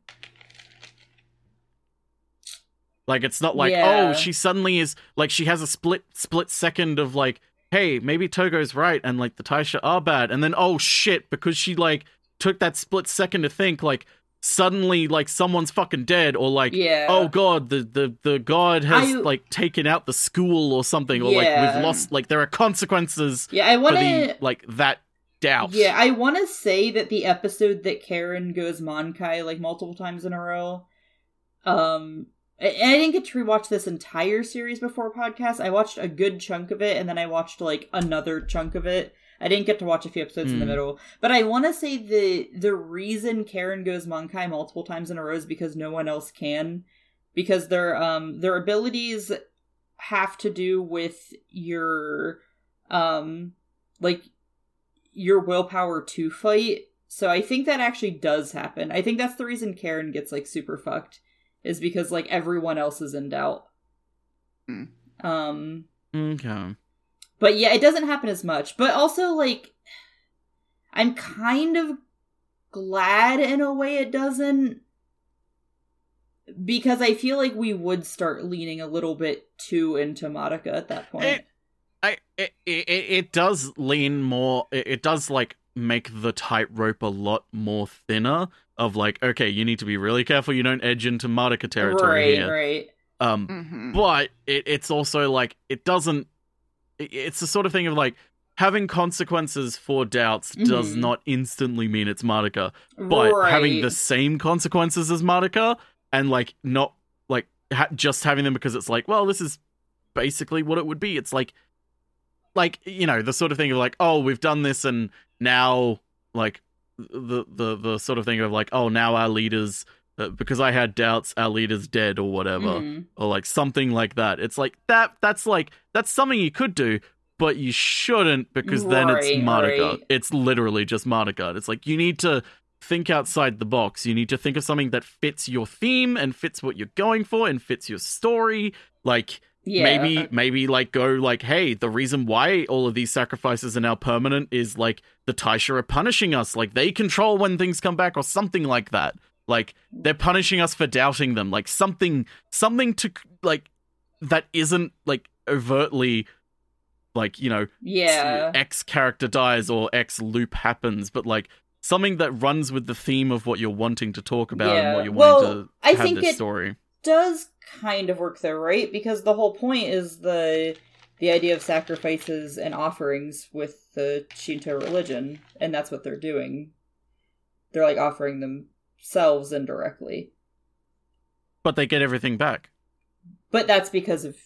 Like it's not like
Yeah.
oh she suddenly is like she has a split split second of like hey maybe Togo's right and like the Taisha are bad and then oh shit because she like took that split second to think like suddenly like someone's fucking dead or like
yeah.
oh god the the the god has
I-
like taken out the school or something or like we've lost like there are consequences
yeah. I want
the
to.
like that doubt
Yeah, I want to say that the episode that Karen goes Mankai like multiple times in a row. Um, I, I didn't get to rewatch this entire series before podcast. I watched a good chunk of it, and then I watched like another chunk of it. I didn't get to watch a few episodes in the
Hmm.
middle, but I want to say the the reason Karen goes Mankai multiple times in a row is because no one else can, because their um their abilities have to do with your um like your willpower to fight. So I think that actually does happen. I think that's the reason Karen gets like super fucked is because like everyone else is in doubt.
Hmm.
Um
okay
but yeah, it doesn't happen as much. But also like I'm kind of glad in a way it doesn't because I feel like we would start leaning a little bit too into Madoka at that point.
It- I it, it it does lean more. It, it does like make the tightrope a lot more thinner. Of like, okay, you need to be really careful you don't edge into Madoka territory
right,
here.
right.
Um,
hmm
but it, it's also like it doesn't. It- It's the sort of thing of like having consequences for doubts does
Mhm.
not instantly mean it's Madoka, but
right.
having the same consequences as Madoka and like not like ha- just having them because it's like, well, this is basically what it would be. It's like, like you know, the sort of thing of like, oh, we've done this, and now like the the the sort of thing of like, oh, now our leaders. Uh, because I had doubts, our leader's dead or whatever,
Mhm.
or like something like that. It's like that. That's like that's something you could do, but you shouldn't because then it's
Right, right.
It's literally just Madoka. It's like you need to think outside the box. You need to think of something that fits your theme and fits what you're going for and fits your story. Like
Yeah.
maybe maybe like go like, hey, the reason why all of these sacrifices are now permanent is like the Taisha are punishing us. Like they control when things come back or something like that. Like they're punishing us for doubting them. Like something something to like that isn't like overtly like, you know,
Yeah.
X character dies or X loop happens, but like something that runs with the theme of what you're wanting to talk about and what you're
Well,
wanting to
I
have
think
this
it-
story.
does kind of work though, right? Because the whole point is the the idea of sacrifices and offerings with the Shinto religion, and that's what they're doing. They're like offering themselves indirectly.
But they get everything back.
But that's because of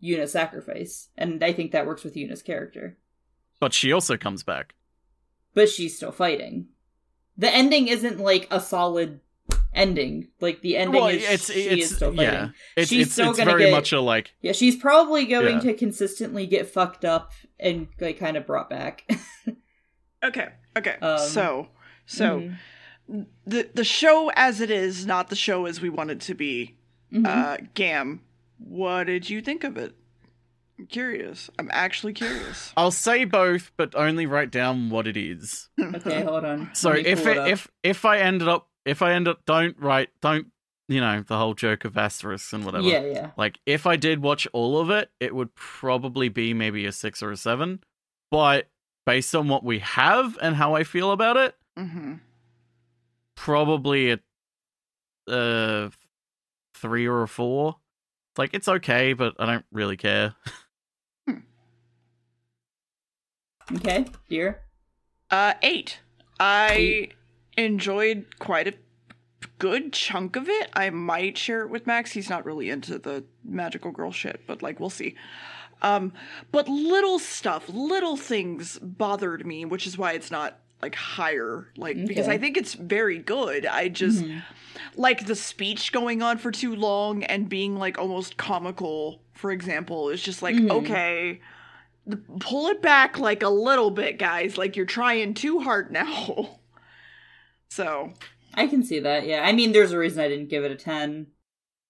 Yuna's sacrifice. And I think that works with Yuna's character.
But she also comes back.
But she's still fighting. The ending isn't like a solid ending. Like the ending
well,
is
it's
she
it's
is still fighting.
yeah. It's
She's
it's,
still
it's
gonna
very
get-
much a like
Yeah, she's probably going
Yeah.
to consistently get fucked up and like kind of brought back.
Okay. Okay.
Um,
so, so
Mhm.
The the show as it is, not the show as we want it to be.
Mhm.
Uh, Gamb, what did you think of it? I'm curious. I'm actually curious.
I'll say both, but only write down what it is.
okay, hold on.
So if
pull
it, if if I ended up if I end up don't write don't you know the whole joke of asterisks and whatever.
yeah, yeah,
Like if I did watch all of it, it would probably be maybe a six or a seven. But based on what we have and how I feel about it,
hmm
probably a uh three or a four. It's like it's okay, but I don't really care.
okay, Deer.
Uh, eight. I
Eight.
enjoyed quite a good chunk of it. I might share it with Max. He's not really into the magical girl shit, but like we'll see. Um, but little stuff, little things bothered me, which is why it's not like higher. Like because I think it's very good. I just
Mhm.
like the speech going on for too long and being like almost comical, for example, is just like,
Mhm.
okay, pull it back like a little bit, guys. Like you're trying too hard now. so,
I can see that. Yeah, I mean, there's a reason I didn't give it a ten.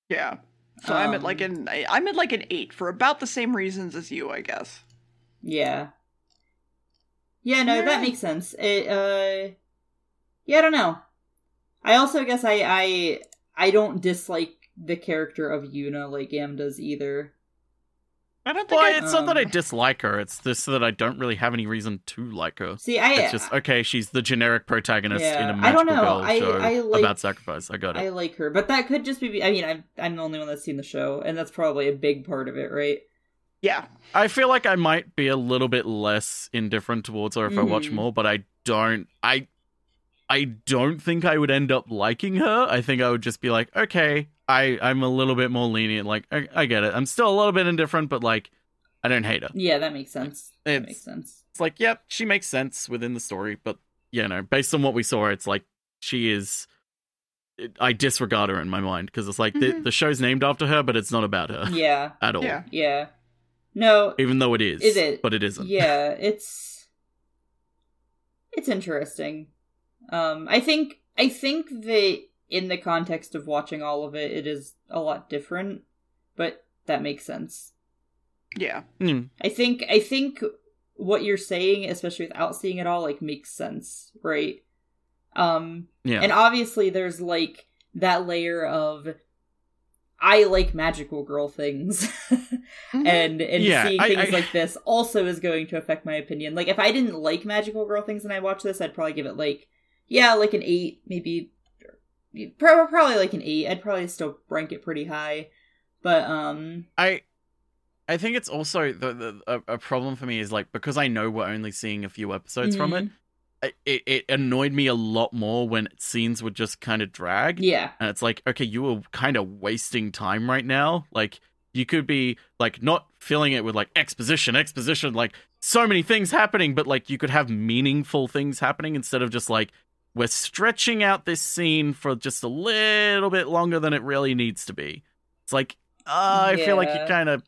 yeah. So I'm at like
Um,
an I'm at like an eight for about the same reasons as you, I guess.
Yeah. Yeah, no,
Yeah.
that makes sense. It uh Yeah, I don't know. I also guess I I I don't dislike the character of Yuna like Gamb does either.
I don't think
Well,
I,
it's not that I
um,
dislike her. It's just that I don't really have any reason to like her.
See, I
It's just okay. She's the generic protagonist
Yeah,
in a
I don't
magical
know.
girl
I-
show
I like-
about sacrifice. I got it.
I like her, but that could just be I mean, I'm I'm the only one that's seen the show and that's probably a big part of it, right?
Yeah.
I feel like I might be a little bit less indifferent towards her if I watch
Mhm.
more, but I don't. I I don't think I would end up liking her. I think I would just be like, okay, I I'm a little bit more lenient. Like I, I get it. I'm still a little bit indifferent, but like I don't hate her.
Yeah, that makes sense. That
It's-
makes sense.
It's like, yep, she makes sense within the story, but you know, based on what we saw, it's like she is. it- I disregard her in my mind because it's like the,
Mhm.
the show's named after her, but it's not about her
Yeah.
at all.
Yeah.
Yeah. No,
Even though it is,
Is it?
But it isn't.
yeah it's it's interesting um i think i think that in the context of watching all of it it is a lot different but that makes sense
Yeah.
Hmm.
i think i think what you're saying especially without seeing it all like makes sense right um
yeah.
and obviously there's like that layer of i like magical girl things
Mhm.
and and
Yeah,
seeing
I-
things
I-
like this also is going to affect my opinion. Like if I didn't like magical girl things and I watched this, I'd probably give it like yeah, like an eight, maybe probably like an eight. I'd probably still rank it pretty high, but um,
I I think it's also the, the a, a problem for me is like because I know we're only seeing a few episodes from it,
mhm.
I- it. It annoyed me a lot more when scenes would just kind of drag.
yeah,
And it's like, okay, you were kind of wasting time right now. Like you could be like not filling it with like exposition, exposition, like so many things happening, but like you could have meaningful things happening instead of just like we're stretching out this scene for just a little bit longer than it really needs to be. It's like uh, I feel like you kind of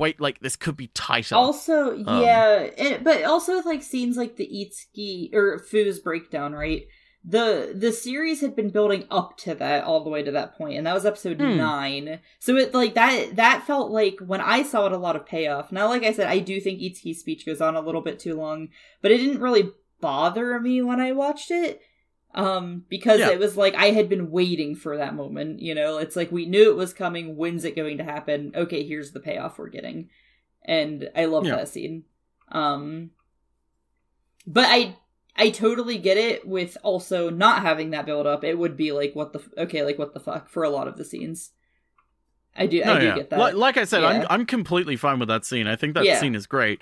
wait, like this could be tighter.
Also,
Um,
yeah, and, but also with like scenes like the Itsuki or Fu's breakdown, right? The the series had been building up to that all the way to that point, and that was episode
Hmm.
nine. So it like that that felt like when I saw it a lot of payoff. Now, like I said, I do think Itsuki's speech goes on a little bit too long, but it didn't really bother me when I watched it. Um, because
Yeah.
it was like I had been waiting for that moment, you know, it's like we knew it was coming, when's it going to happen? Okay, here's the payoff we're getting and I love
Yeah.
that scene. Um, but I I totally get it with also not having that build up. It would be like what the f- okay, like what the fuck for a lot of the scenes. I do
No,
I do
yeah.
get that.
Like, like I said, I'm I'm completely fine with that scene. I think that scene is great.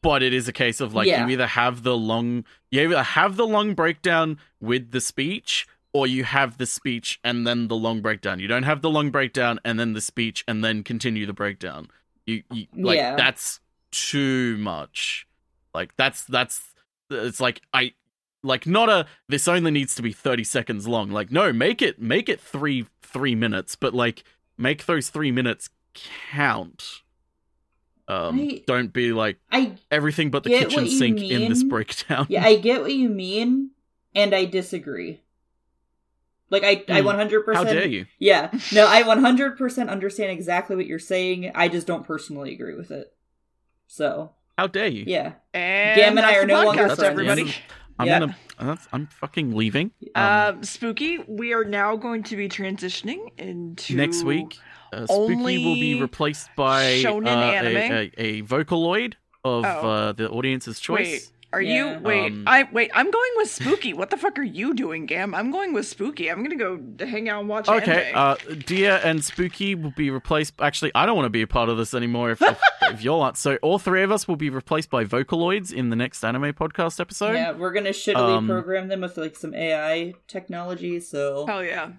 But it is a case of like
Yeah.
you either have the long you either have the long breakdown with the speech or you have the speech and then the long breakdown. You don't have the long breakdown and then the speech and then continue the breakdown. You, you like
Yeah.
that's too much. Like that's that's it's like I like not a this only needs to be 30 seconds long. Like no, make it make it 3 3 minutes, but like make those 3 minutes count. Um
I-
don't be like
I
everything but the kitchen
what you
sink in this breakdown.
yeah, I get what you mean and I disagree. Like I I
Hmm.
100%
How dare you?
Yeah. No, I 100% understand exactly what you're saying. I just don't personally agree with it. So,
How dare you?
yeah.
And
Gamb and I are
the
no longer
podcast,
friends.
everybody.
I'm
Yeah.
gonna that's, I'm fucking leaving. Um,
Uh, Spooky, we are now going to be transitioning into
next week uh, Spooky will be replaced by
shonen
uh,
anime.
a, a, a Vocaloid of
Oh.
uh, the audience's choice.
Wait, are
Yeah.
you? Wait,
Um,
I wait. I'm going with Spooky. What the fuck are you doing, Gamb? I'm going with Spooky. I'm gonna go hang out and watch.
Okay,
anime.
uh, Deer and Spooky will be replaced. Actually, I don't want to be a part of this anymore if, if, if you're not. So, all three of us will be replaced by Vocaloids in the next anime podcast episode.
yeah, we're going to shittily
um,
program them with like some AI technology, so
Hell yeah.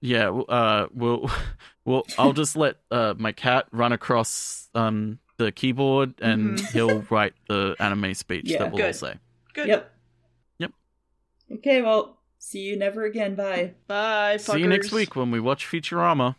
Yeah, w- uh, we'll, we'll, I'll just let uh, my cat run across um, the keyboard and
Mhm.
he'll write the anime speech
Yeah,
that we'll all say.
Good.
Yep.
Yep.
Okay, well, see you never again. Bye.
Bye. Fuckers.
See you next week when we watch Futurama.